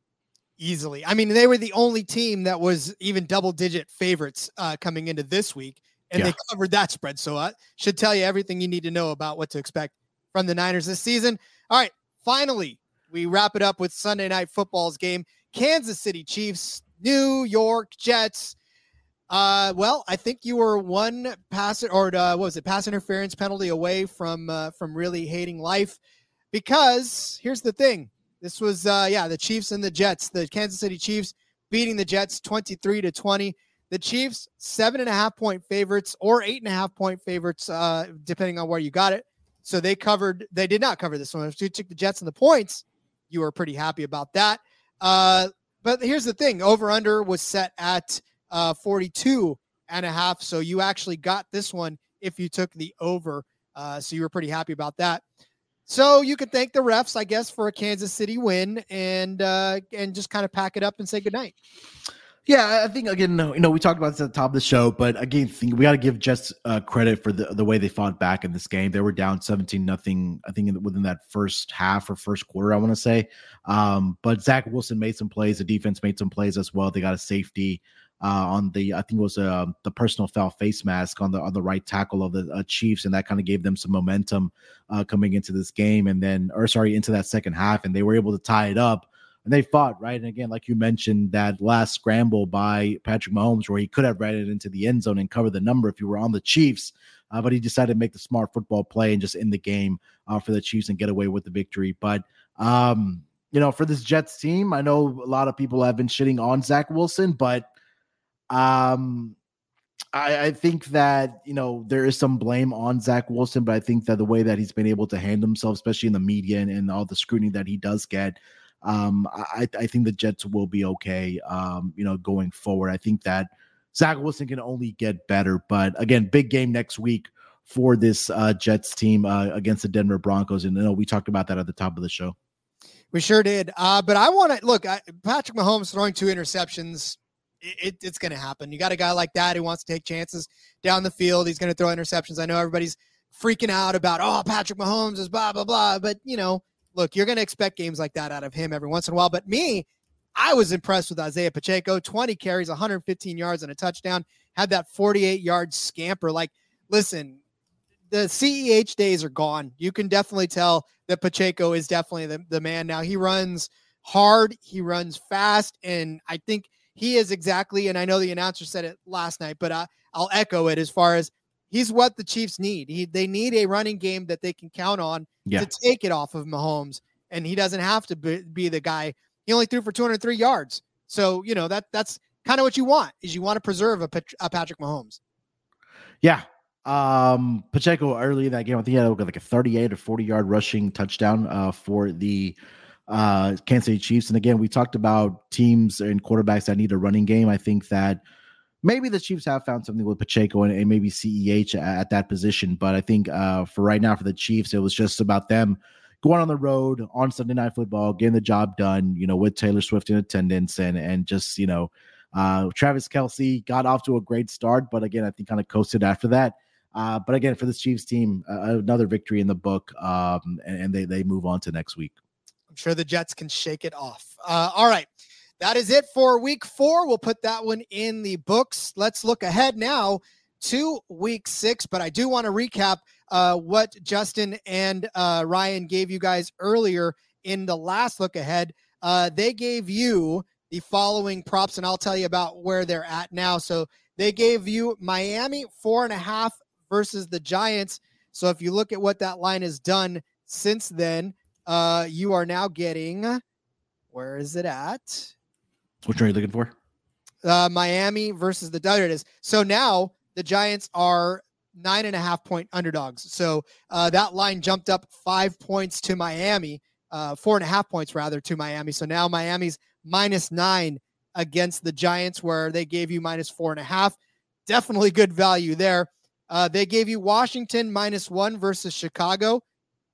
easily. I mean, they were the only team that was even double digit favorites uh, coming into this week, and yeah. they covered that spread. So I should tell you everything you need to know about what to expect from the Niners this season. All right, finally, we wrap it up with Sunday night football's game. Kansas City Chiefs, New York Jets. Uh, well, I think you were one pass or uh, what was it, pass interference penalty away from uh, from really hating life. Because here's the thing: this was uh, yeah, the Chiefs and the Jets, the Kansas City Chiefs beating the Jets 23 to 20. The Chiefs seven and a half point favorites or eight and a half point favorites, uh, depending on where you got it. So they covered. They did not cover this one. If you took the Jets and the points, you were pretty happy about that. Uh, but here's the thing: over under was set at uh, 42 and a half. So you actually got this one if you took the over. Uh, so you were pretty happy about that. So you could thank the refs, I guess, for a Kansas City win and uh, and just kind of pack it up and say goodnight. Yeah, I think again, you know, we talked about this at the top of the show, but again, we got to give Jets uh, credit for the the way they fought back in this game. They were down seventeen nothing, I think, within that first half or first quarter, I want to say. Um, but Zach Wilson made some plays. The defense made some plays as well. They got a safety uh, on the I think it was uh, the personal foul face mask on the on the right tackle of the uh, Chiefs, and that kind of gave them some momentum uh, coming into this game, and then or sorry into that second half, and they were able to tie it up. and they fought right. And again, like you mentioned, that last scramble by Patrick Mahomes, where he could have read it into the end zone and covered the number if you were on the Chiefs, uh, but he decided to make the smart football play and just end the game uh, for the Chiefs and get away with the victory. But um, you know, for this Jets team, I know a lot of people have been shitting on Zach Wilson, but um, I, I, think that you know there is some blame on Zach Wilson, but I think that the way that he's been able to handle himself, especially in the media and, and all the scrutiny that he does get, um, I, I think the Jets will be okay. Um, you know, going forward, I think that Zach Wilson can only get better. But again, big game next week for this uh, Jets team uh, against the Denver Broncos, and you know we talked about that at the top of the show. We sure did. Uh, but I want to look. I, Patrick Mahomes throwing two interceptions it, it's going to happen. You got a guy like that who wants to take chances down the field. He's going to throw interceptions. I know everybody's freaking out about, oh, Patrick Mahomes is blah, blah, blah. But, you know, look, you're going to expect games like that out of him every once in a while. But me, I was impressed with Isaiah Pacheco 20 carries, 115 yards, and a touchdown. Had that 48 yard scamper. Like, listen, the CEH days are gone. You can definitely tell that Pacheco is definitely the, the man now. He runs hard, he runs fast, and I think he is exactly, and I know the announcer said it last night, but I, I'll echo it as far as he's what the Chiefs need. He, they need a running game that they can count on yeah. to take it off of Mahomes, and he doesn't have to be, be the guy. He only threw for 203 yards, so you know that that's kind of what you want is you want to preserve a, a Patrick Mahomes. Yeah, um Pacheco early in that game, I think he had like a 38 or 40 yard rushing touchdown uh for the uh, Kansas City Chiefs. And again, we talked about teams and quarterbacks that need a running game. I think that maybe the Chiefs have found something with Pacheco and, and maybe CEH at, at, that position. But I think uh, for right now, for the Chiefs, it was just about them going on the road on Sunday Night Football, getting the job done, you know, with Taylor Swift in attendance and, and just, you know, uh, Travis Kelce got off to a great start, but again, I think kind of coasted after that. Uh, but again, for this Chiefs team, another victory in the book, um, and, and they they move on to next week. I'm sure the Jets can shake it off. Uh, all right. That is it for week four. We'll put that one in the books. Let's look ahead now to week six. But I do want to recap uh, what Justin and uh, Ryan gave you guys earlier in the last look ahead. Uh, they gave you the following props, and I'll tell you about where they're at now. So they gave you Miami four and a half versus the Giants. So if you look at what that line has done since then, uh, you are now getting where is it at? Which one are you looking for? Uh, Miami versus the There it is. So now the Giants are nine and a half point underdogs. So uh, that line jumped up five points to Miami, uh, four and a half points rather to Miami. So now Miami's minus nine against the Giants, where they gave you minus four and a half. Definitely good value there. Uh, they gave you Washington minus one versus Chicago.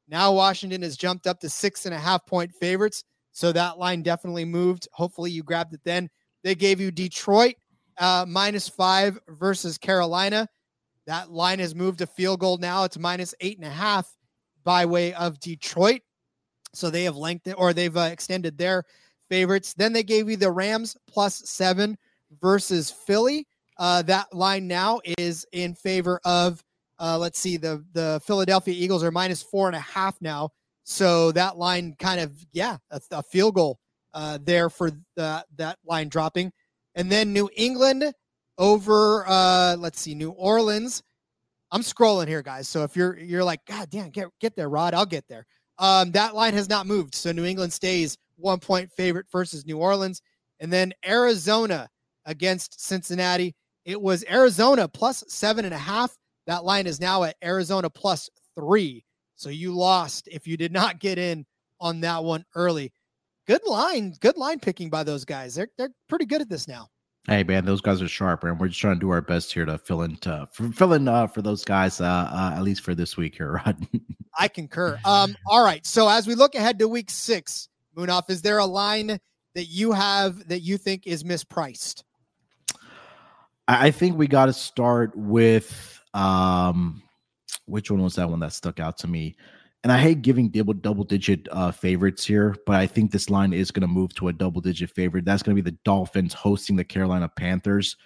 Now Washington has jumped up to six and a half point favorites. So that line definitely moved. Hopefully you grabbed it then. They gave you Detroit uh, minus five versus Carolina. That line has moved a field goal now. It's minus eight and a half by way of Detroit. So they have lengthened or they've uh, extended their favorites. Then they gave you the Rams plus seven versus Philly. Uh, that line now is in favor of uh, let's see, the the Philadelphia Eagles are minus four and a half now. So that line kind of, yeah, a, a field goal uh, there for the, that line dropping. And then New England over, uh, let's see, New Orleans. I'm scrolling here, guys. So if you're you're like, God damn, get get there, Rod, I'll get there. Um, that line has not moved. So New England stays one point favorite versus New Orleans. And then Arizona against Cincinnati. It was Arizona plus seven and a half. That line is now at Arizona plus three. So you lost if you did not get in on that one early. Good line, good line picking by those guys. They're they're pretty good at this now. Hey man, those guys are sharp, and we're just trying to do our best here to fill in to for, fill in uh, for those guys, uh, uh, at least for this week here, Rod. I concur. Um, all right. So as we look ahead to week six, Munaf, is there a line that you have that you think is mispriced? I think we got to start with um, which one was that one that stuck out to me? And I hate giving double double digit uh, favorites here, but I think this line is going to move to a double digit favorite. That's going to be the Dolphins hosting the Carolina Panthers.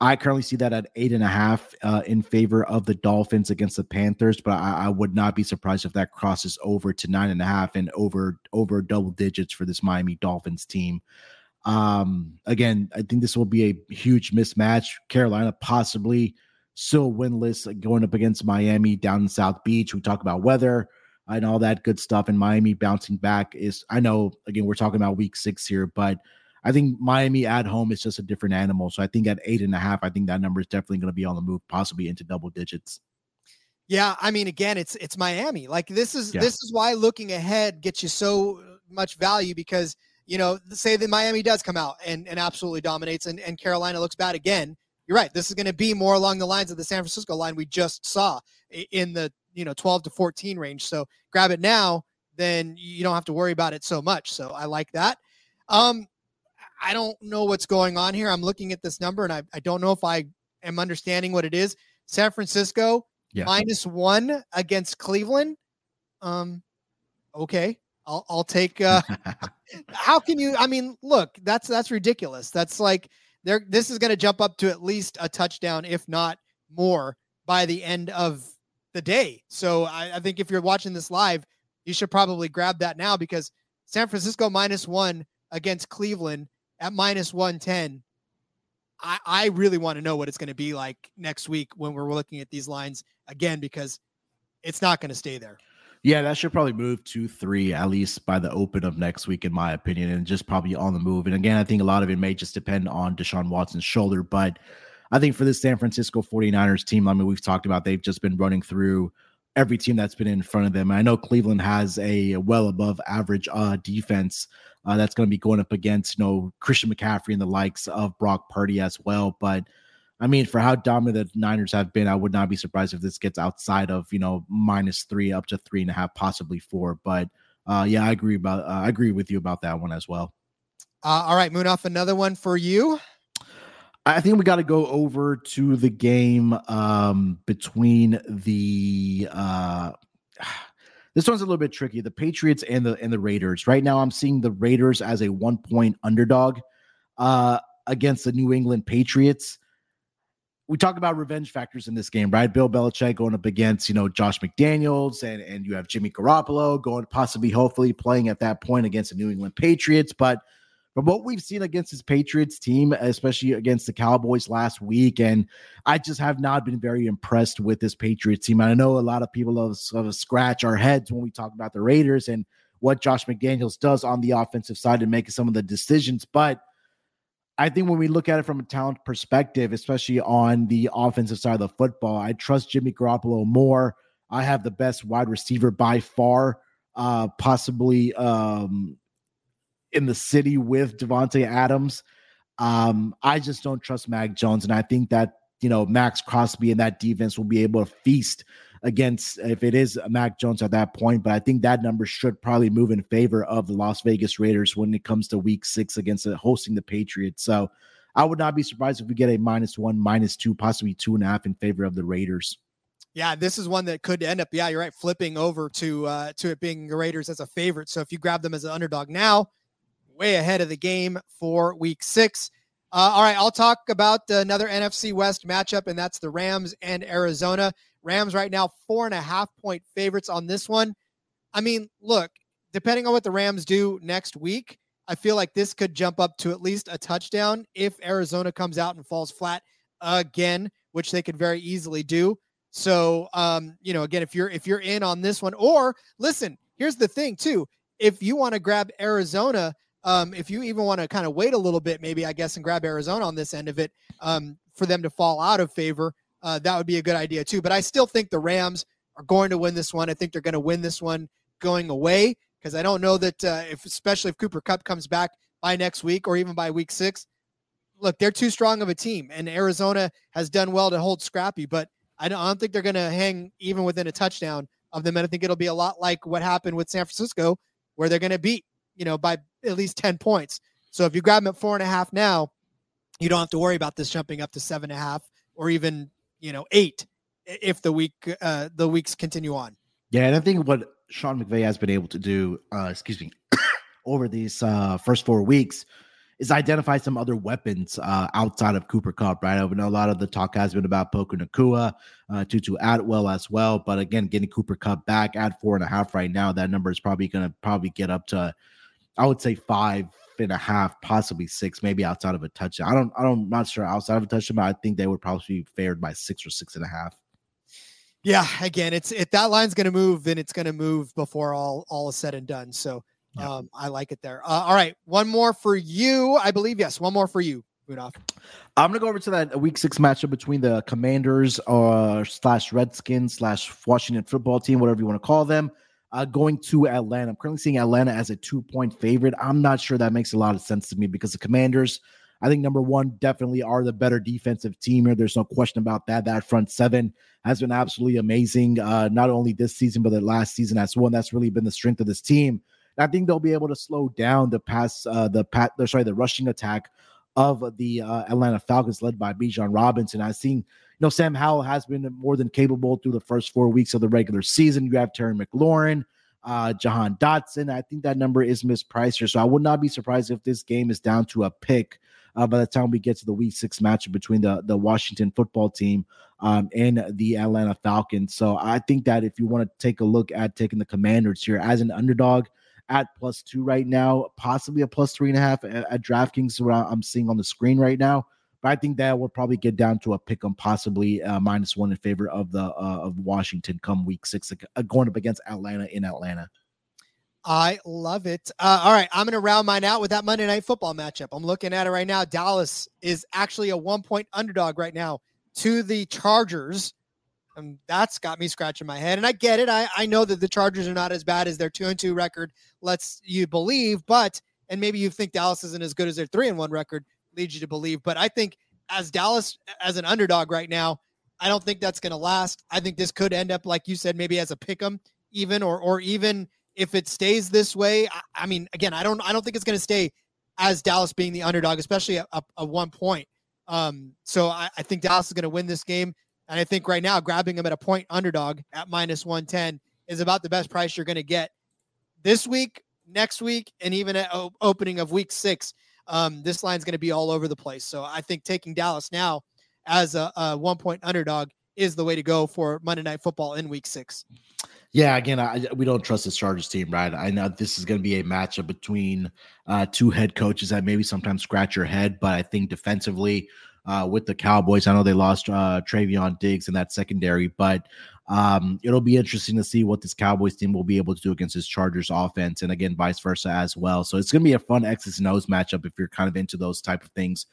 I currently see that at eight and a half uh, in favor of the Dolphins against the Panthers, but I, I, would not be surprised if that crosses over to nine and a half and over over double digits for this Miami Dolphins team. Um, again, I think this will be a huge mismatch. Carolina possibly still winless going up against Miami down in South Beach. We talk about weather and all that good stuff. And Miami bouncing back is, I know, again, we're talking about week six here, but I think Miami at home is just a different animal. So I think at eight and a half, I think that number is definitely going to be on the move, possibly into double digits. Yeah, I mean, again, it's it's Miami. Like this is yeah. this is why looking ahead gets you so much value because you know, say that Miami does come out and, and absolutely dominates and, and Carolina looks bad again. You're right. This is going to be more along the lines of the San Francisco line we just saw in the you know 12 to 14 range. So grab it now, then you don't have to worry about it so much. So I like that. Um, I don't know what's going on here. I'm looking at this number and I, I don't know if I am understanding what it is. San Francisco yeah. minus one against Cleveland. Um, okay. I'll, I'll take, uh, how can you, I mean, look, that's, that's ridiculous. That's like, there, this is going to jump up to at least a touchdown, if not more by the end of the day. So I, I think if you're watching this live, you should probably grab that now because San Francisco minus one against Cleveland at minus 110. I, I really want to know what it's going to be like next week when we're looking at these lines again because it's not going to stay there. Yeah, that should probably move to three at least by the open of next week, in my opinion, and just probably on the move. And again, I think a lot of it may just depend on Deshaun Watson's shoulder. But I think for this San Francisco 49ers team, I mean, we've talked about they've just been running through every team that's been in front of them. I know Cleveland has a well above average uh, defense uh, that's going to be going up against, you know, Christian McCaffrey and the likes of Brock Purdy as well. But I mean, for how dominant the Niners have been, I would not be surprised if this gets outside of, you know, minus three up to three and a half, possibly four. But uh, yeah, I agree about, uh, I agree with you about that one as well. Uh, all right, Munaf another one for you. I think we got to go over to the game um, between the uh, this one's a little bit tricky. The Patriots and the and the Raiders. Right now, I'm seeing the Raiders as a one point underdog uh, against the New England Patriots. We talk about revenge factors in this game, right? Bill Belichick going up against you know Josh McDaniels, and and you have Jimmy Garoppolo going possibly hopefully playing at that point against the New England Patriots, but from what we've seen against his Patriots team, especially against the Cowboys last week, and I just have not been very impressed with this Patriots team. I know a lot of people have, scratch our heads when we talk about the Raiders and what Josh McDaniels does on the offensive side and making some of the decisions, but I think when we look at it from a talent perspective, especially on the offensive side of the football, I trust Jimmy Garoppolo more. I have the best wide receiver by far, uh, possibly um, in the city with Davante Adams. Um, I just don't trust Mac Jones, and I think that you know Maxx Crosby and that defense will be able to feast against if it is Mac Jones at that point. But I think that number should probably move in favor of the Las Vegas Raiders when it comes to Week Six against uh, hosting the Patriots. So I would not be surprised if we get a minus one, minus two, possibly two and a half in favor of the Raiders. Yeah, this is one that could end up. Yeah, you're right, flipping over to uh, to it being the Raiders as a favorite. So if you grab them as an underdog now, way ahead of the game for week six. Uh, all right, I'll talk about another NFC West matchup, and that's the Rams and Arizona. Rams right now, four and a half point favorites on this one. I mean, look, depending on what the Rams do next week, I feel like this could jump up to at least a touchdown if Arizona comes out and falls flat again, which they could very easily do. So, um, you know, again, if you're if you're in on this one, or listen, here's the thing too: if you want to grab Arizona um, if you even want to kind of wait a little bit, maybe I guess, and grab Arizona on this end of it um, for them to fall out of favor, uh, that would be a good idea too. But I still think the Rams are going to win this one. I think they're going to win this one going away because I don't know that uh, if, especially if Cooper Kupp comes back by next week or even by week six, look, they're too strong of a team, and Arizona has done well to hold scrappy, but I don't, I don't think they're going to hang even within a touchdown of them. And I think it'll be a lot like what happened with San Francisco, where they're going to beat you know, by at least 10 points. So if you grab them at four and a half now, you don't have to worry about this jumping up to seven and a half or even, you know, eight if the week, uh, the weeks continue on. Yeah. And I think what Sean McVay has been able to do, uh, excuse me, over these uh, first four weeks is identify some other weapons uh, outside of Cooper Kupp, right? I know a lot of the talk has been about Puka Nacua, uh, Tutu Atwell as well. But again, getting Cooper Kupp back at four and a half right now, that number is probably going to probably get up to, I would say five and a half, possibly six, maybe outside of a touchdown. I don't, I don't, I'm not sure outside of a touchdown, but I think they would probably be favored by six or six and a half. Yeah, again, it's if that line's going to move, then it's going to move before all all is said and done. So yeah. um, I like it there. Uh, all right, one more for you, I believe. Yes, one more for you, Munaf. I'm gonna go over to that week six matchup between the Commanders uh, slash Redskins slash Washington football team, whatever you want to call them. Uh, going to Atlanta. I'm currently seeing Atlanta as a two point favorite. I'm not sure that makes a lot of sense to me because the Commanders, I think number one, definitely are the better defensive team here. There's no question about that. That front seven has been absolutely amazing, uh, not only this season, but the last season as well. That's really been the strength of this team. I think they'll be able to slow down the pass, uh, the pat, sorry, the rushing attack of the uh, Atlanta Falcons led by Bijan Robinson. I've seen you know, Sam Howell has been more than capable through the first four weeks of the regular season. You have Terry McLaurin, uh, Jahan Dotson. I think that number is mispriced here. So I would not be surprised if this game is down to a pick uh, by the time we get to the week six matchup between the, the Washington football team um, and the Atlanta Falcons. So I think that if you want to take a look at taking the commanders here as an underdog, at plus two right now, possibly a plus three and a half at, at DraftKings. I'm seeing on the screen right now. But I think that will probably get down to a pick 'em, possibly uh, minus one in favor of the uh, of Washington come week six, uh, going up against Atlanta in Atlanta. I love it. Uh, all right, I'm going to round mine out with that Monday Night Football matchup. I'm looking at it right now. Dallas is actually a one point underdog right now to the Chargers. And that's got me scratching my head. And I get it. I, I know that the Chargers are not as bad as their two and two record lets you believe, but and maybe you think Dallas isn't as good as their three and one record leads you to believe. But I think as Dallas as an underdog right now, I don't think that's going to last. I think this could end up, like you said, maybe as a pick 'em, even or or even if it stays this way. I, I mean, again, I don't I don't think it's going to stay as Dallas being the underdog, especially at, a one point. Um, so I, I think Dallas is going to win this game, and I think right now grabbing them at a point underdog at minus one ten is about the best price you're going to get this week, next week, and even at opening of week six um, this line's going to be all over the place. So I think taking Dallas now as a, a, one point underdog is the way to go for Monday Night Football in Week Six. Yeah, again, I, we don't trust this Chargers team, right? I know this is going to be a matchup between uh, two head coaches that maybe sometimes scratch your head, but I think defensively uh, with the Cowboys, I know they lost uh, Trevon Diggs in that secondary, but um, it'll be interesting to see what this Cowboys team will be able to do against this Chargers offense, and again, vice versa as well. So it's going to be a fun X's and O's matchup if you're kind of into those type of things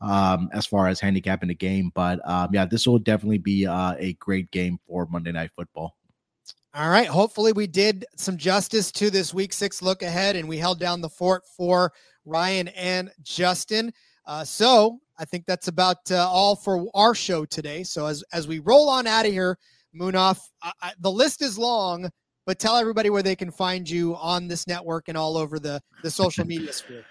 um, as far as handicapping the game. But um, yeah, this will definitely be uh, a great game for Monday Night Football. All right. Hopefully, we did some justice to this week six look ahead and we held down the fort for Ryan and Justin. Uh, so I think that's about uh, all for our show today. So as, as we roll on out of here, Munaf. I, I, the list is long, but tell everybody where they can find you on this network and all over the the social media sphere.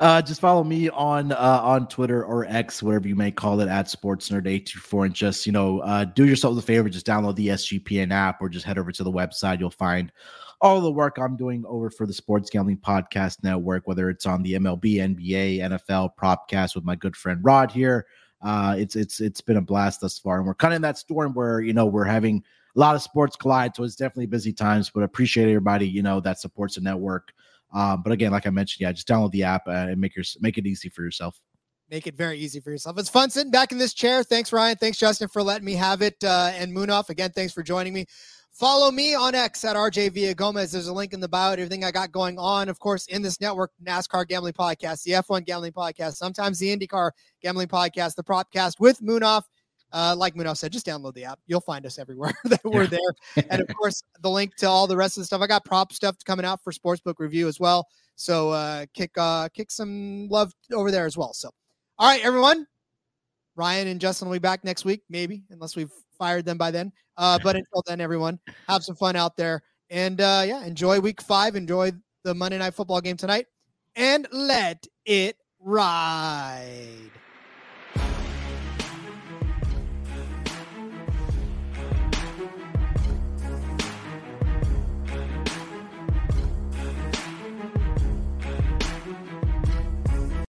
Uh, just follow me on uh, on Twitter or X, whatever you may call it, at SportsNerd824, and just you know, uh, do yourself a favor, just download the SGPN app, or just head over to the website. You'll find all the work I'm doing over for the Sports Gambling Podcast Network, whether it's on the MLB, NBA, NFL, Propcast with my good friend Rod here, uh, it's it's it's been a blast thus far, and we're kind of in that storm where you know we're having a lot of sports collide, so it's definitely busy times. But appreciate everybody you know that supports the network. Um, but again, like I mentioned, yeah, just download the app uh, and make your make it easy for yourself. Make it very easy for yourself. It's fun sitting back in this chair. Thanks, Ryan. Thanks, Justin, for letting me have it. Uh, and Munaf, again, thanks for joining me. Follow me on X at RJ Villagomez. There's a link in the bio everything I got going on. Of course, in this network, NASCAR Gambling Podcast, the F1 Gambling Podcast, sometimes the IndyCar Gambling Podcast, the Propcast with Munaf. Uh, like Munaf said, just download the app. You'll find us everywhere that we're there. and of course, the link to all the rest of the stuff. I got prop stuff coming out for Sportsbook Review as well. So uh, kick uh, kick some love over there as well. So, all right, everyone. Ryan and Justin will be back next week, maybe, unless we've fired them by then. Uh, but until then, everyone, have some fun out there. And uh, yeah, enjoy week five. Enjoy the Monday night football game tonight. And let it ride.